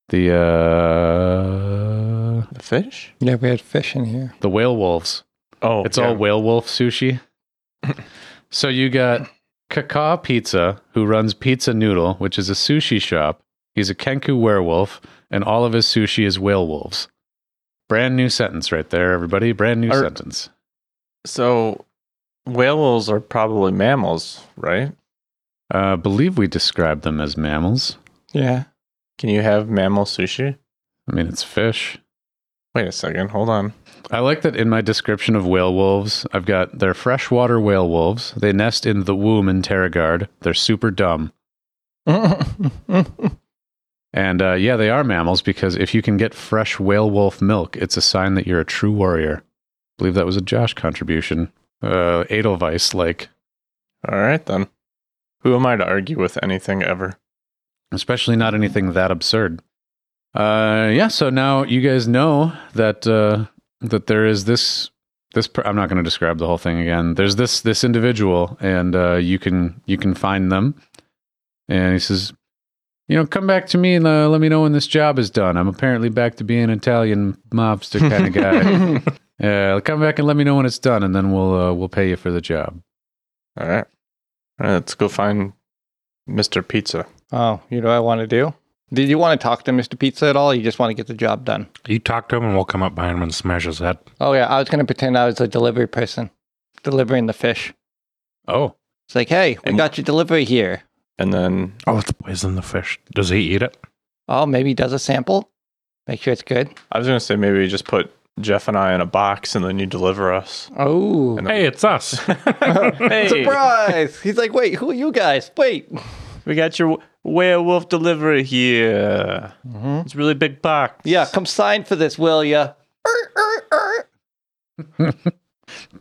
the uh The fish? Yeah, we had fish in here. the whale wolves. Oh, It's yeah. all whale wolf sushi. so you got Kaka Pizza, who runs Pizza Noodle, which is a sushi shop. He's a Kenku werewolf, and all of his sushi is whale wolves. Brand new sentence right there, everybody. Brand new Are- sentence. So, whales are probably mammals, right? Uh, believe we describe them as mammals. Yeah. Can you have mammal sushi? I mean, it's fish. Wait a second. Hold on. I like that in my description of whale wolves, I've got they're freshwater whale wolves. They nest in the womb in Terragard. They're super dumb. And uh, yeah, they are mammals because if you can get fresh whale wolf milk, it's a sign that you're a true warrior. I believe that was a Josh contribution. Uh, Edelweiss, like, All right, then. Who am I to argue with anything ever? especially not anything that absurd. Uh, yeah, so now you guys know that uh, that there is this this. Per- I'm not going to describe the whole thing again. There's this this individual, and uh, you can you can find them. And he says, you know, come back to me and uh, let me know when this job is done. I'm apparently back to being an Italian mobster kind of guy. Yeah, come back and let me know when it's done, and then we'll uh, we'll pay you for the job. All right. All right, let's go find Mr. Pizza. oh, you know what I want to do? Did you want to talk to Mr. Pizza at all? Or you just want to get the job done? You talk to him and we'll come up behind him and smash his head. Oh yeah, I was gonna pretend I was a delivery person, delivering the fish. Oh, It's like, hey, we And- got your delivery here. And then, Oh, it's poison the fish. Does he eat it? Oh, maybe he does a sample. Make sure it's good. I was going to say maybe we just put Jeff and I in a box and then you deliver us. Oh, And Hey, it's us. hey, surprise! He's like, wait, who are you guys? Wait. we got your werewolf delivery here. Mm-hmm. It's a really big box. Yeah, come sign for this, will ya? Er, er, er. the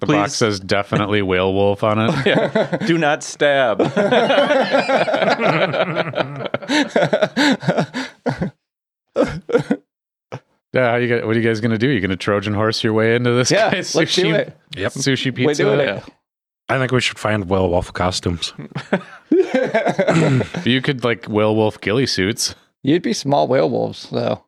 Please. box says definitely whale wolf on it. Yeah. Do not stab. Yeah, how you got, what are you guys gonna do? You gonna Trojan horse your way into this yeah, guy's let's sushi, do it. Yep. sushi pizza. We're doing yeah. I think we should find werewolf costumes. You could like whale wolf ghillie suits. You'd be small werewolves, though.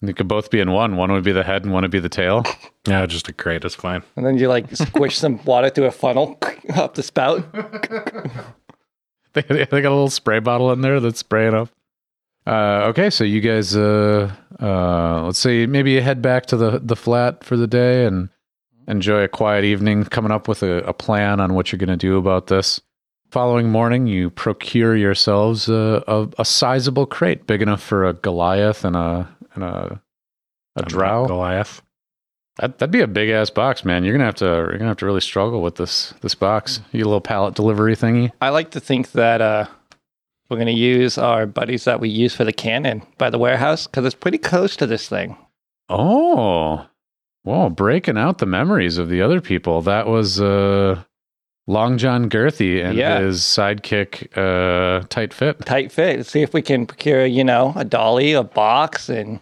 You could both be in one. One would be the head and one would be the tail. Yeah, just a crate is fine. And then you like squish some water through a funnel up the spout. they, they got a little spray bottle in there that's spraying up. Uh, okay, so you guys, uh, uh, let's say maybe you head back to the the flat for the day and enjoy a quiet evening, coming up with a, a plan on what you're going to do about this. Following morning, you procure yourselves a, a, a sizable crate, big enough for a Goliath and a and a a drow. Goliath. That, that'd be a big ass box, man. You're gonna have to you're gonna have to really struggle with this this box. You little pallet delivery thingy. I like to think that uh, we're going to use our buddies that we use for the cannon by the warehouse because it's pretty close to this thing. Oh, whoa! Breaking out the memories of the other people. That was uh, Long John Girthy and Yeah. his sidekick, uh, Tight Fit. Tight fit. Let's see if we can procure, you know, a dolly, a box, and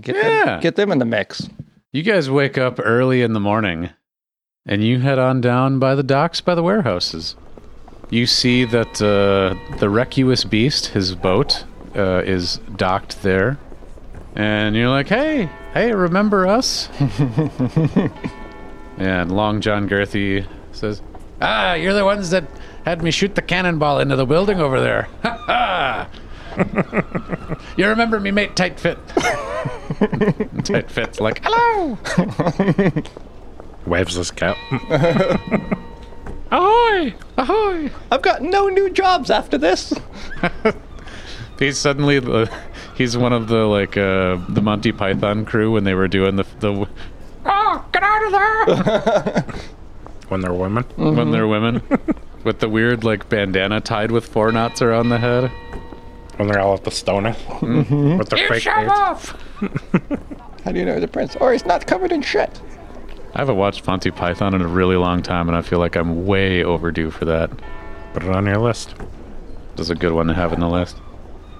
get, Yeah. them, get them in the mix. You guys wake up early in the morning, and you head on down by the docks by the warehouses. You see that uh, the Recuous Beast, his boat, uh, is docked there, and you're like, "Hey, hey, remember us?" and Long John Girthy says, "Ah, you're the ones that had me shoot the cannonball into the building over there. Ha ha! you remember me, mate? Tight fit." Tight fit's like, "Hello." Waves his cap. Ahoy! Ahoy! I've got no new jobs after this. He's suddenly the, he's one of the like uh, the Monty Python crew when they were doing the the oh get out of there when they're women. when they're women with the weird like bandana tied with four knots around the head. When they're all at the stoner. With their fake beards. off! How do you know the prince? Or he's not covered in shit. I haven't watched Monty Python in a really long time, and I feel like I'm way overdue for that. Put it on your list. That's a good one to have in the list.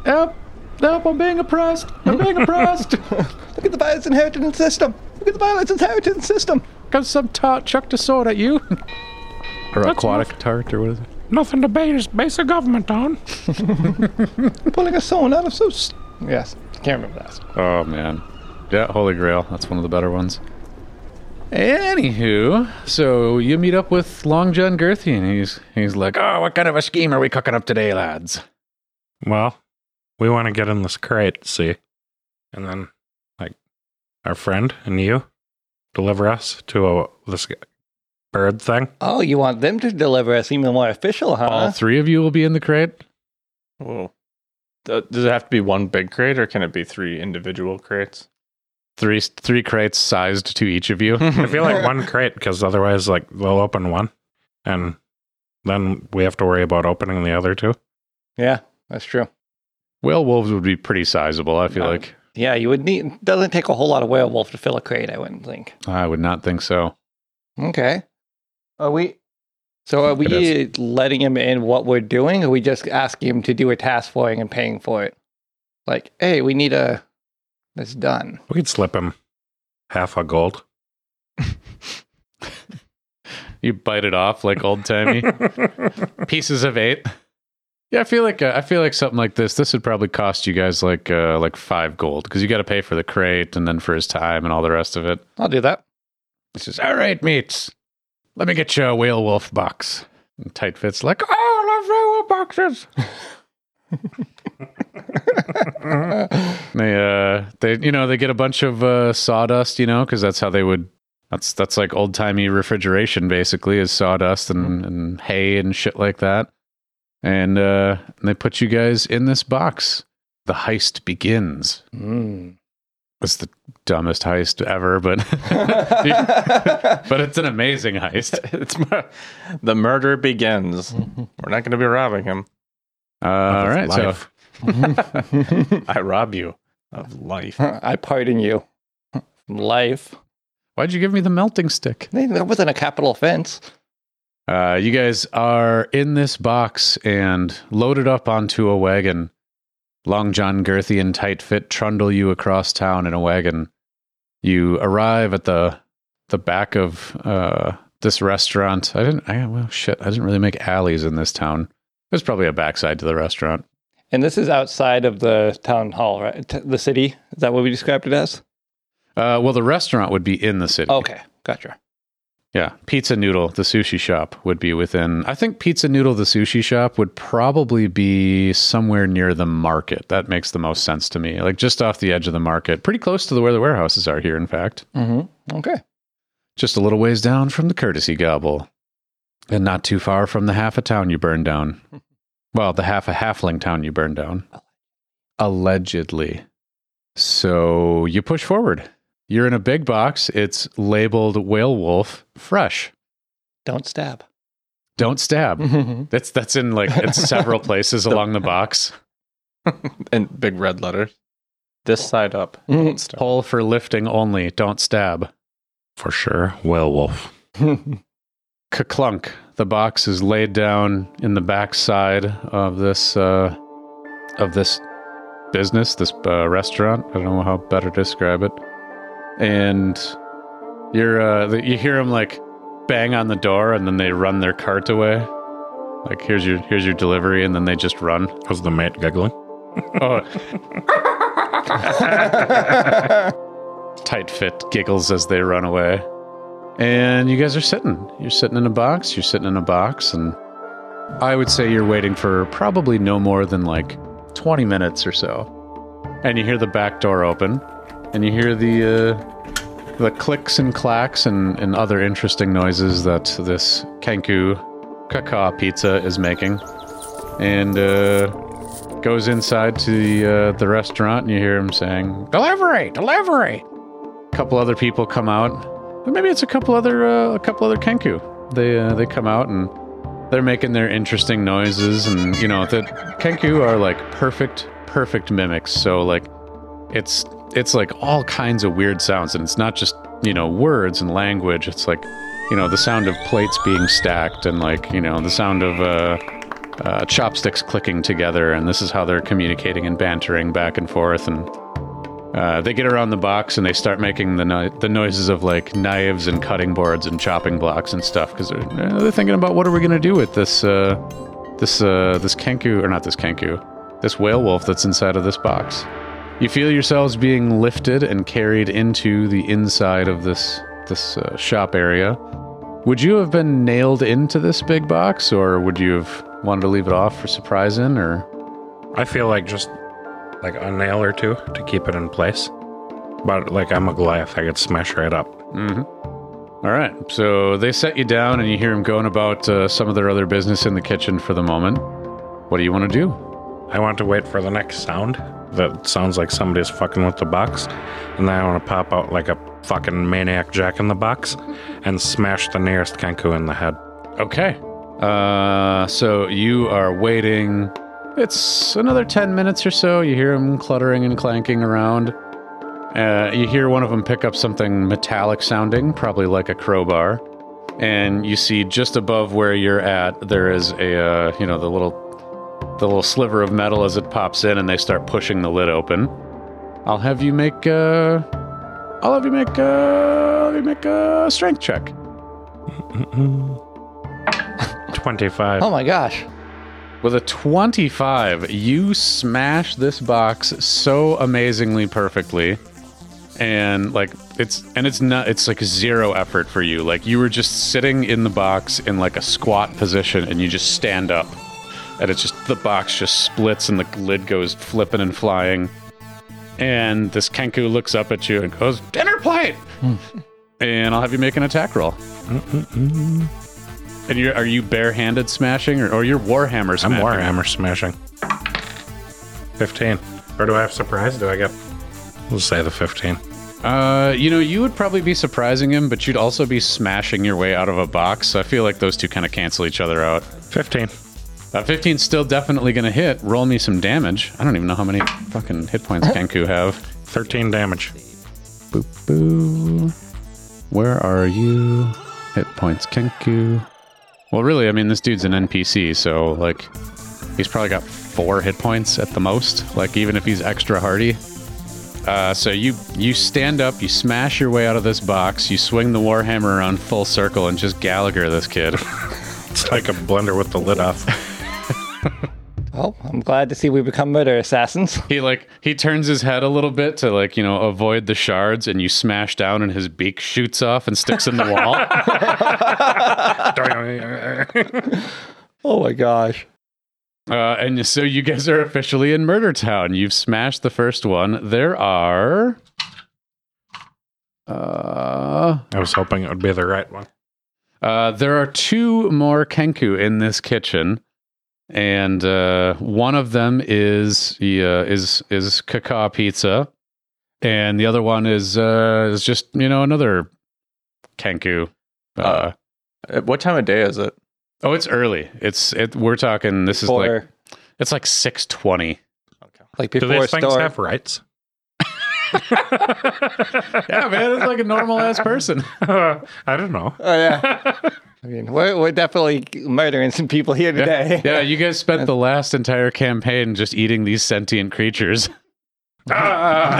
Yep. Yep, I'm being oppressed. I'm being oppressed. Look at the violence inheritance system. Look at the violence inheritance system. Because some tart chucked a sword at you. or aquatic tart, or what is it? Nothing to base, base a government on. Pulling a stone out of so. s- Yes, can't remember that. Oh, man. Yeah, Holy Grail. That's one of the better ones. Anywho, so you meet up with Long John Girthy, and he's he's like, "Oh, what kind of a scheme are we cooking up today, lads?" Well, we want to get in this crate, see? And then, like, our friend and you deliver us to a, this bird thing. Oh, you want them to deliver us even more official, huh? All three of you will be in the crate. Whoa. Does it have to be one big crate or can it be three individual crates? Three three crates sized to each of you. I feel like one crate because otherwise, like, they'll open one and then we have to worry about opening the other two. yeah, that's true. Whale wolves would be pretty sizable. I feel Uh, like Yeah, you would need. Doesn't take a whole lot of whale wolf to fill a crate. I wouldn't think. I would not think so. Okay. Are we? So are we letting him in what we're doing, or are we just asking him to do a task for him and paying for it? Like, hey, we need a. This done. We could slip him half a gold. You bite it off like old timey pieces of eight. Yeah, I feel like uh, I feel like something like this. This would probably cost you guys like uh, like five gold because you got to pay for the crate and then for his time and all the rest of it. I'll do that. He says, "All right, mates, let me get you a whale wolf box." And Tight fits like, "Oh, I love whale wolf boxes." they uh they you know they get a bunch of uh sawdust you know because that's how they would that's that's like old timey refrigeration basically is sawdust and, and hay and shit like that and uh they put you guys in this box the heist begins Mm. it's the dumbest heist ever but but it's an amazing heist it's the murder begins. We're not going to be robbing him. uh, all right so Life. I rob you of life. I pardon you. From life. why'd you give me the melting stick That wasn't a capital offense. Uh, you guys are in this box and loaded up onto a wagon. Long John Girthy and Tight Fit trundle you across town in a wagon. You arrive at the the back of uh, this restaurant. I didn't. I, well, shit. I didn't really make alleys in this town. There's probably a backside to the restaurant. And this is outside of the town hall, right? T- the city. Is that what we described it as? Uh, well, the restaurant would be in the city. Okay, gotcha. Yeah, Pizza Noodle, the sushi shop, would be within. I think Pizza Noodle, the sushi shop, would probably be somewhere near the market. That makes the most sense to me. Like just off the edge of the market, pretty close to the, where the warehouses are here, in fact. Mm-hmm. Okay. Just a little ways down from the courtesy gobble. And not too far from the half a town you burned down. Well, the half a halfling town you burned down. Allegedly. So you push forward. You're in a big box. It's labeled Whale Wolf Fresh. Don't stab. Don't stab. Mm-hmm. That's that's in like it's several places along the box. and big red letters. This side up. Mhm. Don't stop. Pull for lifting only. Don't stab. For sure. Werewolf. Ka-clunk. The box is laid down in the back side of this uh, of this business, this uh, restaurant. I don't know how better to describe it. And you're uh, you hear them like bang on the door, and then they run their cart away. Like here's your here's your delivery, and then they just run. Was the mate giggling? Oh, tight fit giggles as they run away. And you guys are sitting. You're sitting in a box. You're sitting in a box. And I would say you're waiting for probably no more than like 20 minutes or so. And you hear the back door open. And you hear the, uh, the clicks and clacks and, and other interesting noises that this Kenku Kaka pizza is making. And uh, goes inside to the, uh, the restaurant. And you hear him saying, Delivery! Delivery! A couple other people come out. Or maybe it's a couple other uh, a couple other kenku. They uh, they come out and they're making their interesting noises and you know the kenku are like perfect perfect mimics. So like it's it's like all kinds of weird sounds, and it's not just you know words and language. It's like you know the sound of plates being stacked, and like you know the sound of uh, uh, chopsticks clicking together, and this is how they're communicating and bantering back and forth, and uh, they get around the box and they start making the no- the noises of like knives and cutting boards and chopping blocks and stuff because they're, uh, they're thinking about what are we gonna do with this uh, this uh, this kenku or not this kenku this whale wolf that's inside of this box. You feel yourselves being lifted and carried into the inside of this this uh, shop area. Would you have been nailed into this big box, or would you have wanted to leave it off for surprising? Or I feel like just like a nail or two to keep it in place. But like I'm a Goliath, I could smash right up. Mm-hmm. All right. So they set you down, and you hear them going about uh, some of their other business in the kitchen for the moment. What do you want to do? I want to wait for the next sound that sounds like somebody's fucking with the box, and then I want to pop out like a fucking maniac jack in the box and smash the nearest Kenku in the head. Okay. Uh, so you are waiting. It's another 10 minutes or so. You hear them cluttering and clanking around. Uh, you hear one of them pick up something metallic sounding, probably like a crowbar. And you see just above where you're at, there is a, uh, you know, the little, the little sliver of metal as it pops in, and they start pushing the lid open. I'll have you make, uh, I'll have you make, uh, I'll have you make a strength check. 25. Oh my gosh. With a 25, you smash this box so amazingly perfectly. And like it's and it's not it's like zero effort for you. Like you were just sitting in the box in like a squat position and you just stand up. And it's just the box just splits and the lid goes flipping and flying. And this Kenku looks up at you and goes, Dinner plate! Hmm. and I'll have you make an attack roll. And you're, are you barehanded smashing or, or you're Warhammer I'm smashing? Warhammer smashing. 15. Or do I have surprise? Do I get. We'll say the 15. Uh, you know, you would probably be surprising him, but you'd also be smashing your way out of a box. So I feel like those two kind of cancel each other out. 15. Uh, 15's still definitely going to hit. Roll me some damage. I don't even know how many fucking hit points Kenku have. 13 damage. Boo boo. Where are you? Hit points Kenku. Well, really, I mean, this dude's an NPC, so like, he's probably got four hit points at the most. Like, even if he's extra hardy. Uh, so you you stand up, you smash your way out of this box, you swing the warhammer around full circle, and just Gallagher this kid. It's like a blender with the lid off. Well, I'm glad to see we become murder assassins. he like he turns his head a little bit to like you know avoid the shards, and you smash down, and his beak shoots off and sticks in the wall. Oh my gosh. Uh, and so you guys are officially in Murder Town. You've smashed the first one. There are. Uh, I was hoping it would be the right one. uh, there are two more Kenku in this kitchen, and uh, one of them is the, uh, is is Kaka pizza, and the other one is uh, is just you know another Kenku. Uh, Uh, What time of day is it? oh, it's early. It's it. We're talking. This is like it's like six twenty. Okay. like Do before these things store. have rights? Yeah, man, it's like a normal ass person. I don't know. Oh yeah. I mean, we're, we're definitely murdering some people here today. Yeah, you guys spent the last entire campaign just eating these sentient creatures. Ah!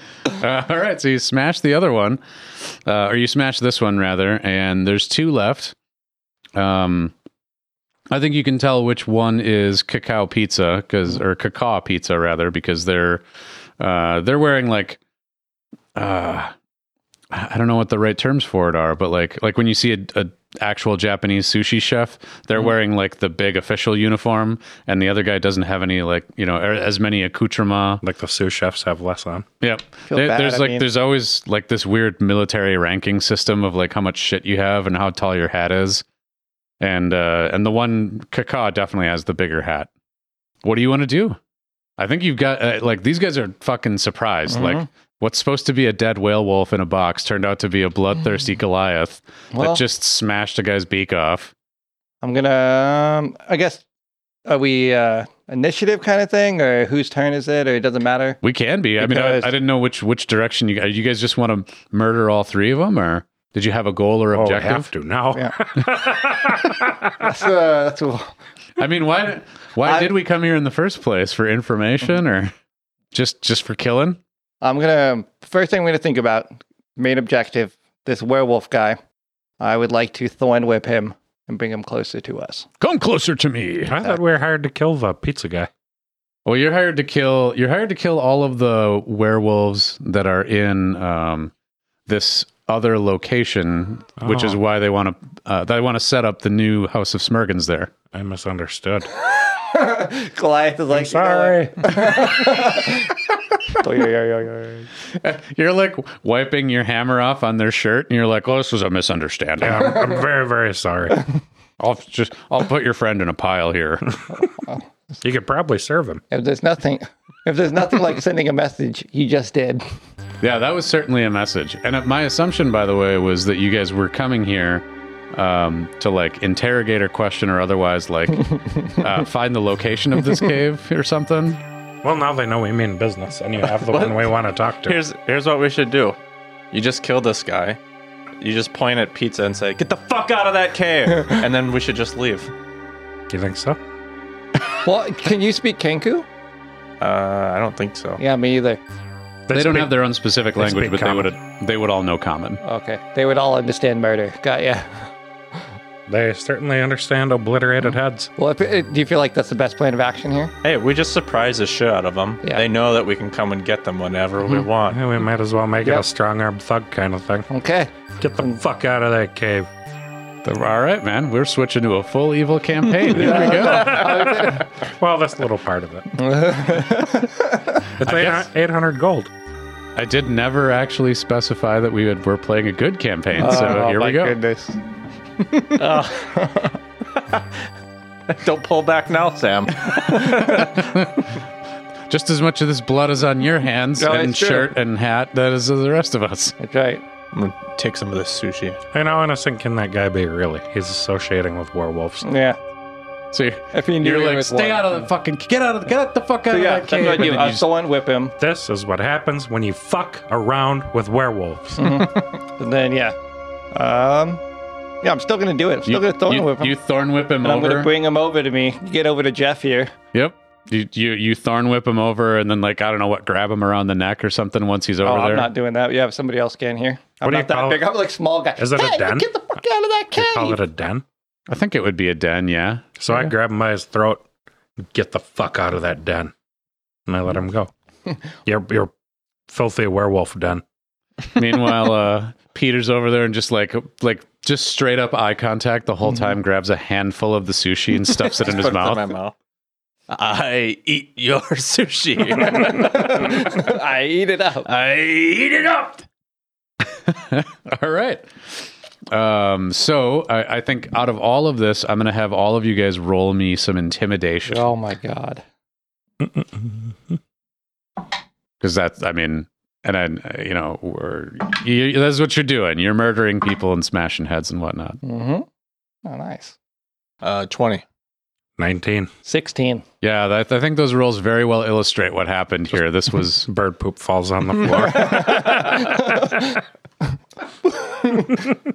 Uh, all right, so you smash the other one, uh, or you smash this one rather, and there's two left. Um, I think you can tell which one is Kaka pizza, because or Kaka pizza rather, because they're uh, they're wearing like uh, I don't know what the right terms for it are, but like like when you see a, a actual Japanese sushi chef, they're wearing like the big official uniform, and the other guy doesn't have any like you know er- as many accoutrements. like the sous chefs have less on. Yep. Feel There- bad, there's I like mean- there's always like this weird military ranking system of like how much shit you have and how tall your hat is. And uh and the one Kaka definitely has the bigger hat. What do you want to do? I think you've got uh, like these guys are fucking surprised. Mhm. Like what's supposed to be a dead whale wolf in a box turned out to be a bloodthirsty Goliath Well, that just smashed a guy's beak off. I'm gonna. Um, I guess are we uh, initiative kind of thing, or whose turn is it, or it doesn't matter? We can be. I mean, I, I didn't know which which direction you guys. You guys just want to murder all three of them, or did you have a goal or objective? Oh, we objective? have to now. Yeah. That's, uh, that's a- I mean, why why I- did we come here in the first place? For information or just just for killing? I'm gonna first thing I'm gonna think about main objective. This werewolf guy. I would like to thorn whip him and bring him closer to us. Come closer to me. I thought we were hired to kill the pizza guy. Well, you're hired to kill. You're hired to kill all of the werewolves that are in um, this other location, which is Oh. why they want to. Uh, they want to set up the new House of Smurgens there. I misunderstood. Goliath is like, Sorry. Yeah, yeah, yeah, yeah. You're like wiping your hammer off on their shirt, and you're like, "Oh, this was a misunderstanding." Yeah, I'm, I'm very, very sorry. I'll just I'll put your friend in a pile here. You could probably serve him. If there's nothing, if there's nothing like sending a message, you just did. yeah, that was certainly a message. And uh, my assumption, by the way, was that you guys were coming here um, to like interrogate or question or otherwise like uh, find the location of this cave or something. Well, now they know we mean business, and you have the one we want to talk to. Here's here's what we should do. You just kill this guy. You just point at pizza and say, "Get the fuck out of that cave," and then we should just leave. Do you think so? Well, can you speak Kenku? Uh, I don't think so. Yeah, me either. They, don't speak- have their own specific language, speak but they would they would all know common. Okay, they would all understand murder. Got ya. They certainly understand obliterated heads. Well, if, uh, do you feel like that's the best plan of action here? Hey, we just surprise the shit out of them. Yeah. They know that we can come and get them whenever we want. Yeah, we might as well make it Yep. a strong arm thug kind of thing. Okay. Get the fuck out of that cave. All right, man, we're switching to a full evil campaign. There we go. Well, that's a little part of it. It's I eight- guess- 800 gold. I did never actually specify that we had, were playing a good campaign, so Oh, here my we go. Goodness. Don't pull back now, Sam. Just as much of this blood is on your hands No, and it's true. shirt and hat that is of the rest of us. That's right. I'm gonna take some of this sushi. And how innocent can that guy be, really? He's associating with werewolves. Yeah. So you're, If you knew you're like, stay one. out of the fucking, get out of, the get the fuck out So of yeah, that that's cave. what I And do. then I you just- thorn whip him, This is what happens when you fuck around with werewolves. and then yeah, um, yeah, I'm still gonna do it. I'm still you, gonna thorn you, whip him. you thorn whip him and I'm gonna bring him over to me. Get over to Jeff here. Yep. You, you you thorn whip him over and then like I don't know what grab him around the neck or something once he's over Oh, there. I'm not doing that. You have somebody else get in here. I'm What do you not that call big. it? I'm like small guy. Is it a den? Get the fuck out of that You call it a den? I think it would be a den, yeah. So I grab him by his throat, get the fuck out of that den. And I let him go. You're, you're filthy werewolf den. Meanwhile, uh, Peter's over there and just like like just straight up eye contact the Mm-hmm. whole time, grabs a handful of the sushi and stuffs it in his Put it mouth. my mouth. I eat your sushi. I eat it up. I eat it up. all right. Um, so I, I think out of all of this, I'm gonna have all of you guys roll me some intimidation Oh my god. because that's I mean, and I you know we're you, that's what you're doing. You're murdering people and smashing heads and whatnot. Mm-hmm. Oh, nice. Uh, twenty. 19. Sixteen. Yeah, that, I think those rules very well illustrate what happened here. This was Bird poop falls on the floor.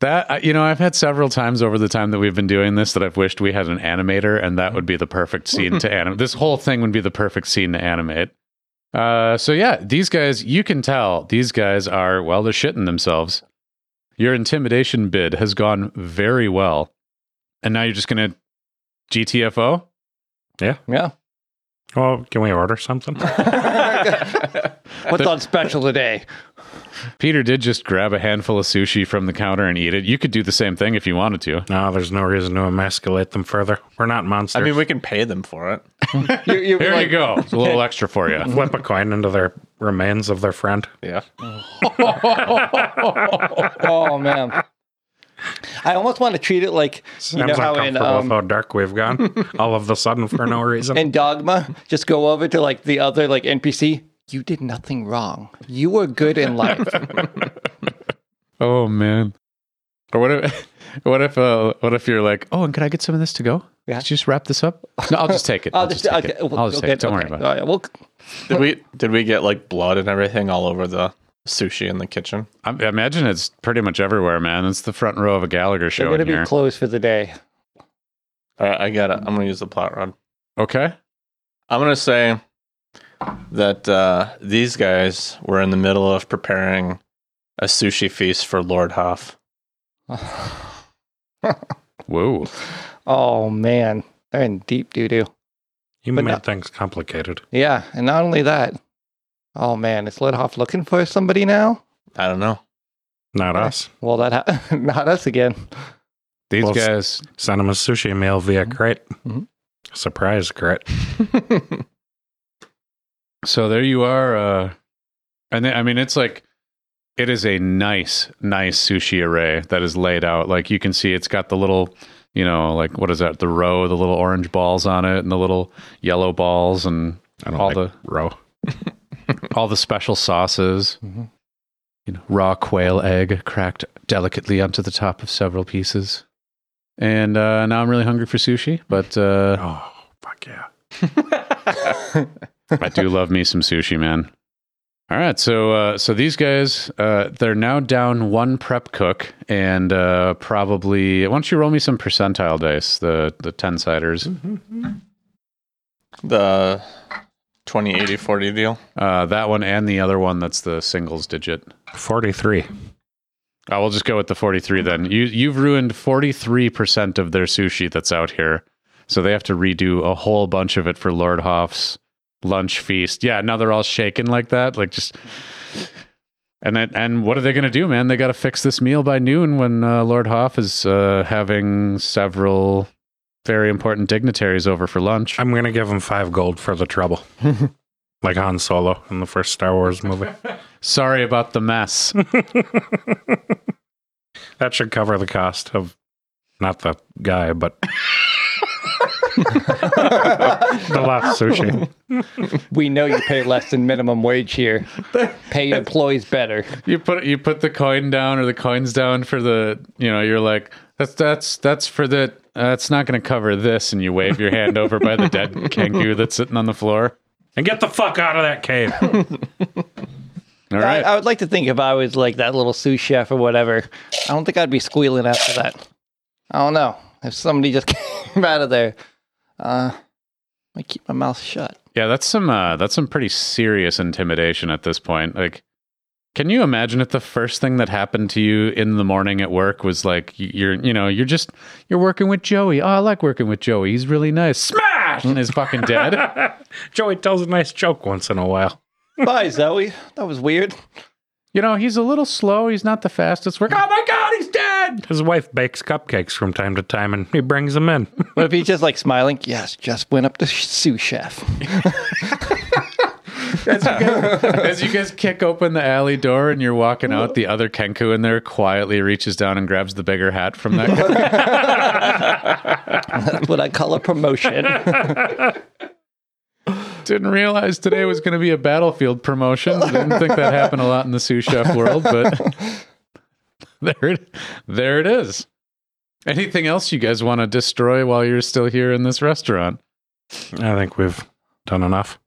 That you know, I've had several times over the time that we've been doing this that I've wished we had an animator, and that would be the perfect scene to animate. This whole thing would be the perfect scene to animate. Uh, so yeah, these guys, you can tell these guys are well, they're shitting themselves. Your intimidation bid has gone very well, and now you're just gonna GTFO. Yeah. Yeah. Well, can we order something? What's on special today? Peter did just grab a handful of sushi from the counter and eat it. You could do the same thing if you wanted to. No, there's no reason to emasculate them further. We're not monsters. I mean, we can pay them for it. You, you Here like, you go. It's a little extra for you. flip a coin into their remains of their friend. Yeah. Oh man. I almost want to treat it like you know Sam's how in uncomfortable with um, how dark we've gone all of the sudden for no reason. in Dogma, just go over to like the other like NPC. You did nothing wrong. You were good in life. Oh man. Or what? if- what if uh, what if you're like, oh, and can I get some of this to go? Yeah. Could you just wrap this up? No, I'll just take it. I'll, I'll just, just take okay, it. I'll just okay, take it. Don't worry about it. All right, well, Did we did we get like blood and everything all over the sushi in the kitchen? I I imagine it's pretty much everywhere, man. It's the front row of a Gallagher show. they're going to in be here. closed for the day. All right, I got it. I'm gonna use the plot rod. okay. I'm gonna say that uh, these guys were in the middle of preparing a sushi feast for Lord Hoff. Whoa. oh, man. They're in deep doo doo. You But made no- things complicated. Yeah, and not only that. Oh, man. Is Lord Hoff looking for somebody now? I don't know. Not Okay. us. Well, that ha- not us again. These Well, s- guys. Send him a sushi meal via crate. Mhm. Surprise crate. So there you are. Uh, and then, I mean, it's like it is a nice, nice sushi array that is laid out. Like you can see, it's got the little, you know, like what is that? The roe, the little orange balls on it, and the little yellow balls, and I don't all like the roe. all the special sauces. Mhm. You know, raw quail egg cracked delicately onto the top of several pieces. And uh, now I'm really hungry for sushi, but uh, Oh, fuck yeah. I do love me some sushi, man. All right, so uh, so these guys, uh, they're now down one prep cook, and uh, probably. Why don't you roll me some percentile dice? The the ten siders. the 20, 80, 40 deal. Uh, that one and the other one. That's the singles digit. 43. I will just go with the forty three then. You you've ruined forty three percent of their sushi that's out here, so they have to redo a whole bunch of it for Lord Hoff's lunch feast. Yeah, now they're all shaking like that, like just. And then, and what are they going to do, man? They got to fix this meal by noon when uh, Lord Hoff is uh, having several very important dignitaries over for lunch. I'm going to give him five gold for the trouble. like Han Solo in the first Star Wars movie. Sorry about the mess. that should cover the cost of not the guy, but the last sushi. We know you pay less than minimum wage here. Pay your employees better. you put you put the coin down or the coins down for the you know you're like that's that's that's for the that's not going to cover this and you wave your hand over by the dead kangaroo that's sitting on the floor. And get the fuck out of that cave. All right. I, I would like to think if I was like that little sous chef or whatever, I don't think I'd be squealing after that. I don't know. If somebody just came out of there, uh, I keep my mouth shut. Yeah, that's some uh, that's some pretty serious intimidation at this point. Like, can you imagine if the first thing that happened to you in the morning at work was like you're you know you're just you're working with Joey. Oh, I like working with Joey. He's really nice. Smash and is fucking dead. Joey tells a nice joke once in a while. Bye, Zoe. That was weird. you know he's a little slow. He's not the fastest work. Oh my god, he's dead. His wife bakes cupcakes from time to time and he brings them in. What if he's just like smiling? Yes, just went up to sous chef. As you, guys, as you guys kick open the alley door and you're walking out, the other Kenku in there quietly reaches down and grabs the bigger hat from that guy. That's what I call a promotion. Didn't realize today was going to be a battlefield promotion. Didn't think that happened a lot in the sous chef world, but there, it, there it is. Anything else you guys want to destroy while you're still here in this restaurant? I think we've done enough.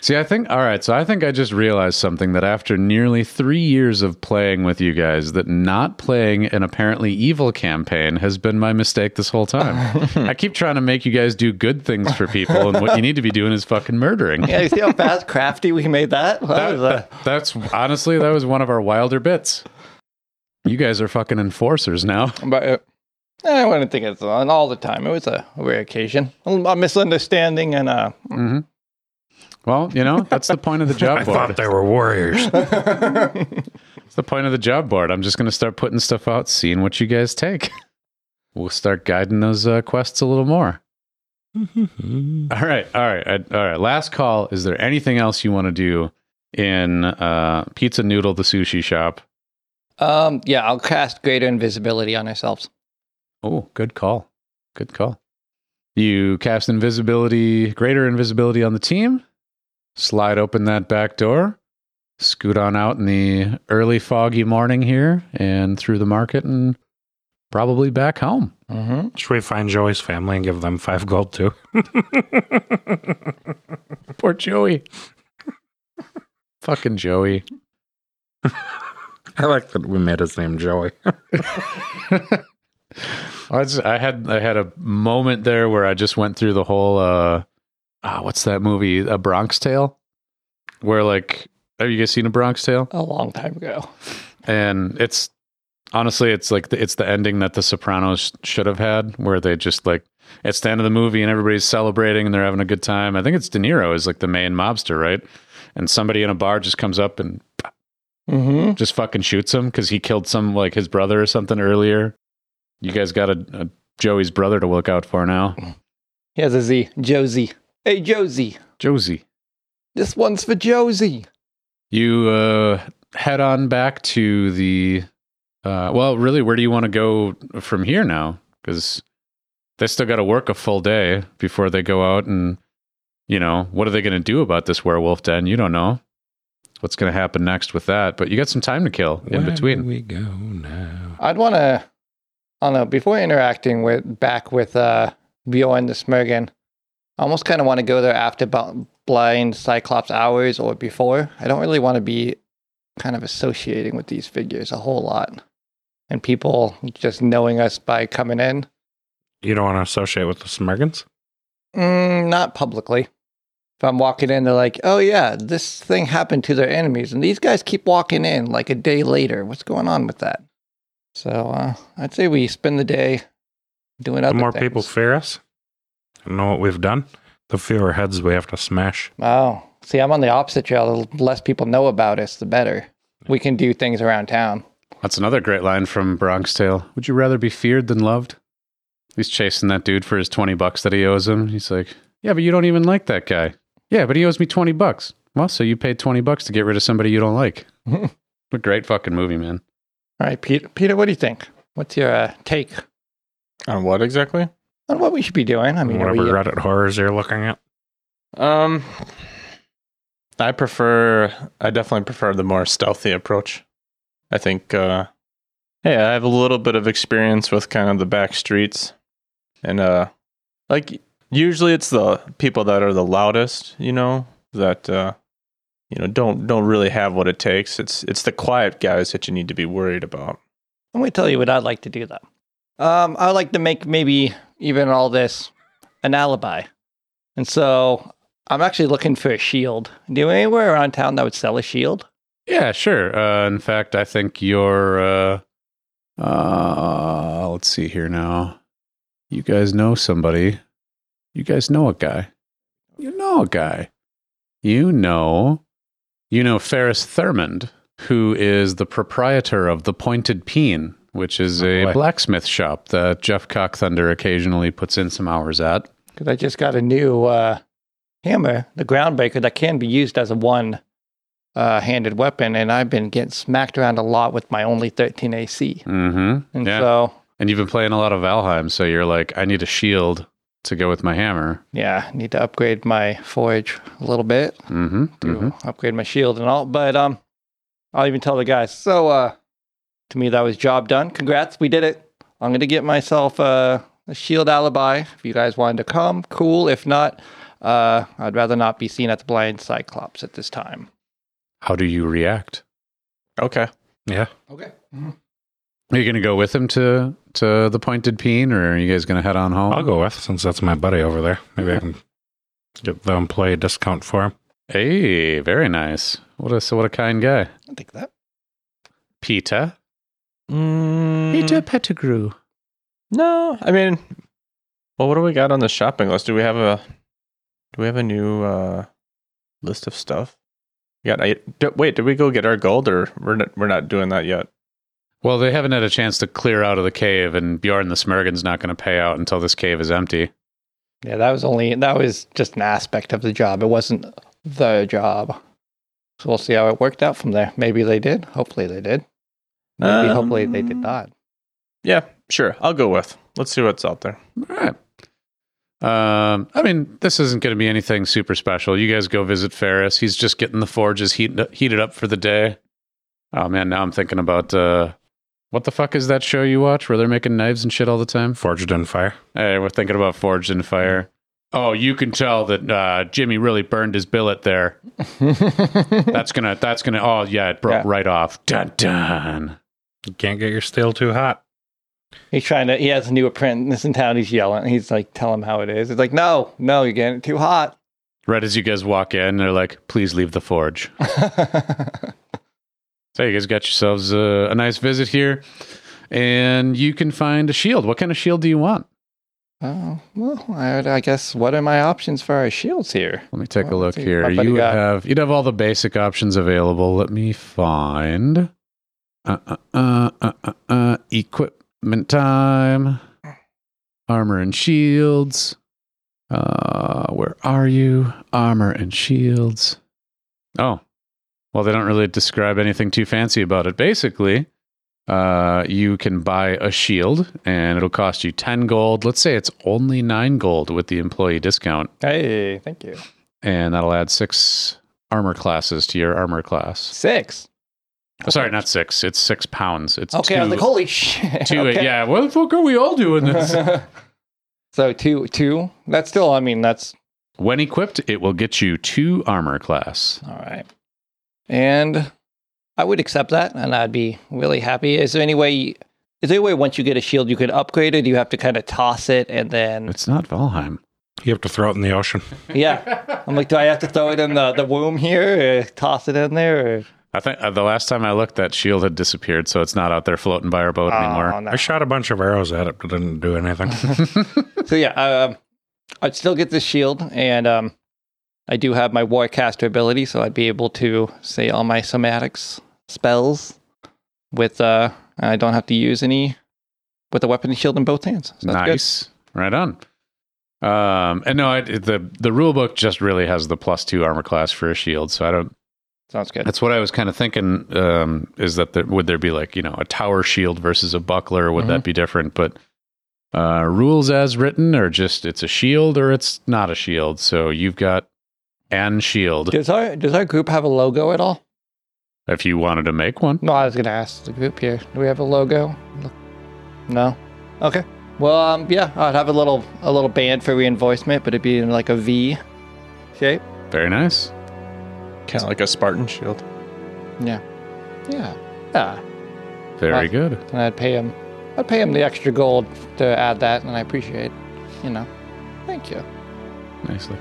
See, I think, all right, so I think I just realized something that after nearly three years of playing with you guys, that not playing an apparently evil campaign has been my mistake this whole time. I keep trying to make you guys do good things for people, and what you need to be doing is fucking murdering. yeah, you see how fast, crafty we made that? That That- was that- that's honestly, that was one of our wilder bits. You guys are fucking enforcers now. but uh, I wouldn't think it's on all the time. It was a rare occasion, a misunderstanding, and uh, hmm Well, you know, that's the point of the job I board. thought they were warriors. It's the point of the job board. I'm just going to start putting stuff out, seeing what you guys take. We'll start guiding those uh, quests a little more. all right, all right, all right. Last call. Is there anything else you want to do in uh, Pizza Noodle, the sushi shop? Um, yeah, I'll cast greater invisibility on ourselves. Oh, good call. Good call. You cast invisibility, greater invisibility on the team. Slide open that back door. Scoot on out in the early foggy morning here and through the market and probably back home. Mm-hmm. Should we find Joey's family and give them five gold too? Poor Joey. Fucking Joey. I like that we made his name Joey. I, was- I had I had a moment there where I just went through the whole uh ah, what's that movie? A Bronx Tale? Where like have you guys seen a Bronx Tale? A long time ago. And it's honestly it's like the, it's the ending that the Sopranos should have had where they just like it's the end of the movie and everybody's celebrating and they're having a good time. I think it's De Niro is like the main mobster, right? And somebody in a bar just comes up and Mm-hmm. just fucking shoots him because he killed some like his brother or something earlier. You guys got a, a Joey's brother to look out for now. He has a Z. Josie. Hey, Josie. Josie. This one's for Josie. You uh, head on back to the. Uh, well, really, where do you want to go from here now? Because they still got to work a full day before they go out and, you know, what are they going to do about this werewolf den? You don't know what's going to happen next with that, but you got some time to kill in Where between. do we go now? I'd want to, I don't know, before interacting with back with uh, Bjorn the Smurgen, I almost kind of want to go there after bu- blind Cyclops hours or before. I don't really want to be kind of associating with these figures a whole lot. And people just knowing us by coming in, You don't want to associate with the Smurgans? mm, not publicly. If I'm walking in, they're like, oh, yeah, this thing happened to their enemies. And these guys keep walking in like a day later. What's going on with that? So uh, I'd say we spend the day doing other. The more things. people fear us and know what we've done, the fewer heads we have to smash. Oh, see, I'm on the opposite trail. The less people know about us, the better. We can do things around town. That's another great line from Bronx Tale. Would you rather be feared than loved? He's chasing that dude for his 20 bucks that he owes him. He's like, Yeah, but you don't even like that guy. Yeah, but he owes me 20 bucks. Well, so you paid 20 bucks to get rid of somebody you don't like. what a great fucking movie, man. All right, Peter. Peter, what do you think? What's your uh, take On what exactly? on what we should be doing? I mean, Whatever we, uh, Reddit horrors you're looking at. Um, I prefer. I definitely prefer the more stealthy approach. I think. uh Hey, I have a little bit of experience with kind of the back streets, and uh, like usually it's the people that are the loudest, you know, that uh, you know don't don't really have what it takes. It's it's the quiet guys that you need to be worried about. let me tell you what I'd like to do, though. Um, I would like to make maybe even all this an alibi. And so I'm actually looking for a shield. Do you know anywhere around town that would sell a shield? Yeah, sure. Uh, in fact, I think you're. Uh, uh, let's see here now. You guys know somebody. You guys know a guy. You know a guy. You know. You know Ferris Thurmond, who is the proprietor of the Pointed Peen, which is Oh, a blacksmith shop that Jeff Cockthunder occasionally puts in some hours at. Because I just got a new uh, hammer, the groundbreaker, that can be used as a one uh, handed weapon. And I've been getting smacked around a lot with my only 13 AC. Mm-hmm. And Yeah. so, And you've been playing a lot of Valheim, so you're like, I need a shield to go with my hammer. yeah, need to upgrade my forge a little bit. Mm-hmm. to mm-hmm. upgrade my shield and all. But um, I'll even tell the guys. So uh, to me, that was job done. Congrats, we did it. I'm gonna get myself uh, a shield alibi. If you guys wanted to come, cool. If not, uh, I'd rather not be seen at the blind Cyclops at this time. How do you react? Okay. Yeah. Okay. Are you going to go with him to to the Pointed Peen, or are you guys going to head on home? I'll go with since that's my buddy over there. Maybe I can get the employee discount for him. Hey, very nice. What a so what a kind guy, I think that. Peter. Mm, Pettigrew. No, I mean, well, what do we got on the shopping list? Do we have a do we have a new uh list of stuff? Yeah, I, d- wait, did we go get our gold, or we're not, we're not doing that yet? Well, they haven't had a chance to clear out of the cave, and Bjorn the Smurgen's not going to pay out until this cave is empty. Yeah, that was only that was just an aspect of the job. It wasn't the job. So we'll see how it worked out from there. Maybe they did. Hopefully they did. Maybe hopefully they did Um, not. Yeah, sure. I'll go with. Let's see what's out there. All right. Um, I mean, this isn't going to be anything super special. You guys go visit Ferris. He's just getting the forges heated heated up for the day. Oh man, now I'm thinking about uh, What the fuck is that show you watch where they're making knives and shit all the time? Forged in fire. Hey, we're thinking about Forged in Fire. Oh, you can tell that uh, Jimmy really burned his billet there. that's gonna. That's gonna. Oh yeah, it broke Yeah. right off. Dun dun. You can't get your steel too hot. He's trying to. He has a new apprentice in town. He's yelling. He's like, "Tell him how it is." It's like, "No, no, you're getting it too hot." Right as you guys walk in, they're like, "Please leave the forge." So you guys got yourselves a, a nice visit here, and you can find a shield. What kind of shield do you want? oh well, I, I guess. What are my options for our shields here? Let me take a look here. You would have you'd have all the basic options available. Let me find uh, uh, uh, uh, uh, uh, equipment time, armor and shields. Uh, where are you? Armor and shields. Oh, well, they don't really describe anything too fancy about it. Basically, uh, you can buy a shield, and it'll cost you ten gold. Let's say it's only nine gold with the employee discount Hey, thank you. and that'll add six armor classes to your armor class. Six. Oh, sorry, not six. It's six pounds. It's Okay, two. I was like, holy shit. two okay. Yeah, what the fuck are we all doing this? so two, two. That's still. I mean, that's when equipped, it will get you two armor class. all right. And I would accept that, and I'd be really happy. Is there any way? Is there a way once you get a shield you could upgrade it? Do you have to kind of toss it and then? It's not Valheim. You have to throw it in the ocean. Yeah. I'm like, do I have to throw it in the, the womb here, or toss it in there? Or? I think uh, the last time I looked, that shield had disappeared, so it's not out there floating by our boat anymore. Oh, no. I shot a bunch of arrows at it, but it didn't do anything. So yeah, um, I'd still get this shield, and um, I do have my Warcaster ability, so I'd be able to say all my somatics spells with. Uh, I don't have to use any with the weapon and shield in both hands. So that's good. nice, right on. Um, and no, I, the the rule book just really has the plus two armor class for a shield, so I don't Sounds good. That's what I was kind of thinking. Um, is that there, would there be like you know a tower shield versus a buckler? Would that be different? But uh, rules as written are just it's a shield or it's not a shield. So you've got an shield Does our does our group have a logo at all? if you wanted to make one. No, I was gonna ask the group here. Do we have a logo? No. Okay. Well, um, yeah, I'd have a little a little band for reinforcement, but it'd be in like a V shape. Very nice. Kind of like a Spartan shield. Yeah. Yeah. Yeah. Very Awesome. good. and I'd pay him. I'd pay him the extra gold to add that, and I appreciate. You know, thank you. Nicely.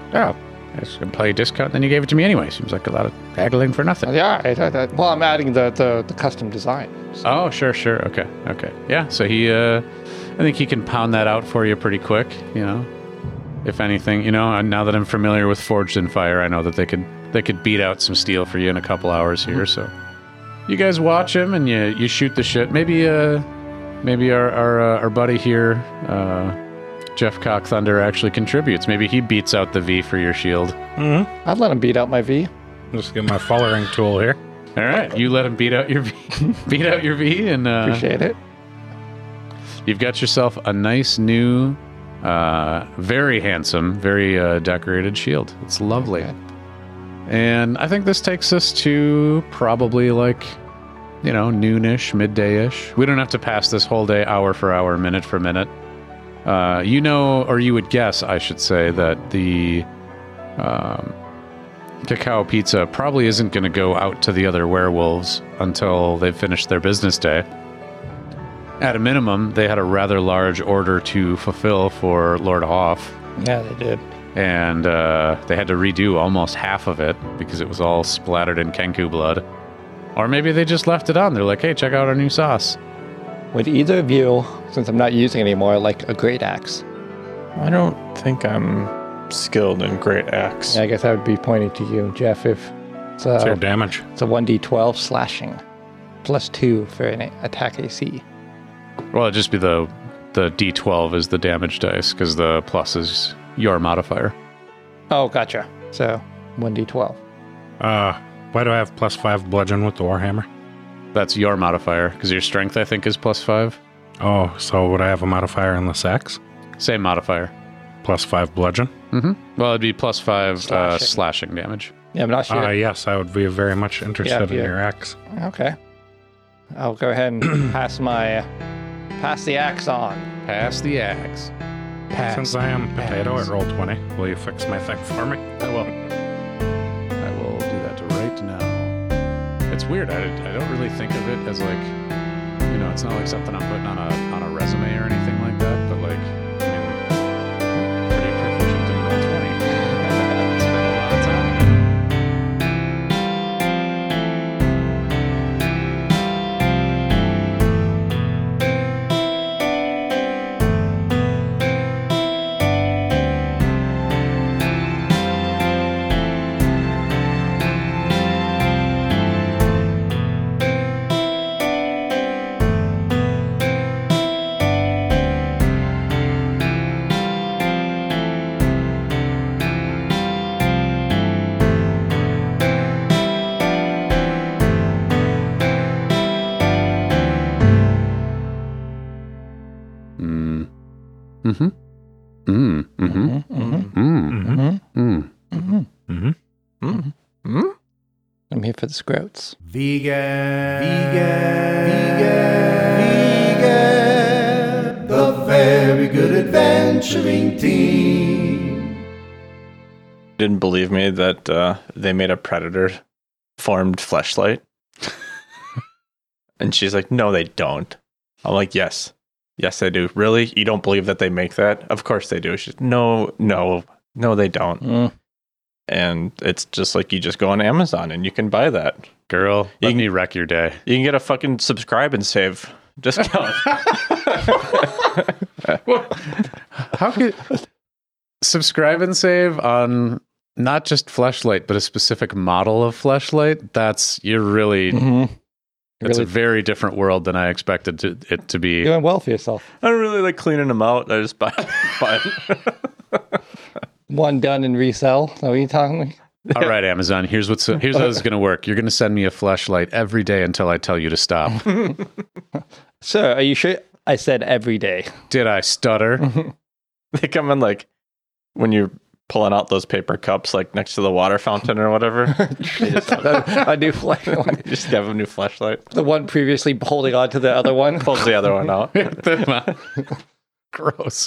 It's a employee discount. Then you gave it to me anyway. Seems like a lot of haggling for nothing. Yeah, I, I, I, well, I'm adding the, the, the custom design. So- Oh, sure, sure. Okay, okay. Yeah, so he, uh, I think he can pound that out for you pretty quick, you know. If anything, you know, now that I'm familiar with Forged in Fire, I know that they could they could beat out some steel for you in a couple hours here. So you guys watch him and you you shoot the shit. Maybe uh maybe our our uh, our buddy here, uh, Jeff Cock Thunder actually contributes. Maybe he beats out the V for your shield. mm-hmm. I'd let him beat out my V. Just get my following tool here. All right, you let him beat out your V, beat out your V, and uh, Appreciate it. You've got yourself a nice new, uh, very handsome, very uh, decorated shield. It's lovely. Good. And I think this takes us to probably like, you know, noonish, midday-ish. We don't have to pass this whole day hour for hour, minute for minute. Uh, you know, or you would guess, I should say, that the um, cacao pizza probably isn't going to go out to the other werewolves until they've finished their business day. At a minimum, they had a rather large order to fulfill for Lord Hoff, Yeah, they did. and uh, they had to redo almost half of it because it was all splattered in Kenku blood. Or maybe they just left it on. They're like, hey, check out our new sauce. Would either of you, since I'm not using anymore, like a great axe? I don't think I'm skilled in great axe. Yeah, I guess I would be pointing to you, Jeff. If it's It's your a, damage. it's a 1d12 slashing, plus two for an attack AC. Well, it'd just be the the D12 is the damage dice because the plus is your modifier. Oh, gotcha. So 1d12. Uh, why do I have plus five bludgeon with the warhammer? That's your modifier because your strength, I think, is plus five. Oh, so would I have a modifier in the sex? Same modifier. Plus five bludgeon? hmm Well, it'd be plus five Uh, Slashing. slashing damage. Yeah, but I'm not sure. Uh, yes, I would be very much interested Yeah, in yeah. your axe. okay. I'll go ahead and pass my pass the axe on. Pass the axe. Pass. Since I am potato at roll 20, will you fix my thing for me? I will. It's weird. I, I don't really think of it as like, you know, it's not like something I'm putting on a on a resume or anything for the scroats. Vegan, vegan, vegan, vegan, the very good adventuring team. Didn't believe me that uh, they made a predator formed fleshlight. and she's like, no, they don't. I'm like, yes. Yes, they do. Really? You don't believe that they make that? Of course they do. She's no, no, no, they don't. Mm. And it's just like you just go on Amazon and you can buy that. Girl, let You can- me wreck your day. You can get a fucking subscribe and save discount. How could subscribe and save on not just fleshlight, but a specific model of fleshlight? That's you're really Mm-hmm. that's Really a very different world than I expected to, it to be. doing well for yourself. I don't really like cleaning them out. I just buy, buy it. One done and resell. Are you telling me? All right, Amazon. Here's what's here's how it's going to work. You're going to send me a flashlight every day until I tell you to stop. Sir, are you sure? I said every day. Did I stutter? they come in like when you're pulling out those paper cups, like next to the water fountain or whatever. they just have, I do flesh you just have a new flashlight. The one previously holding on to the other one. Pulls the other one out. Gross.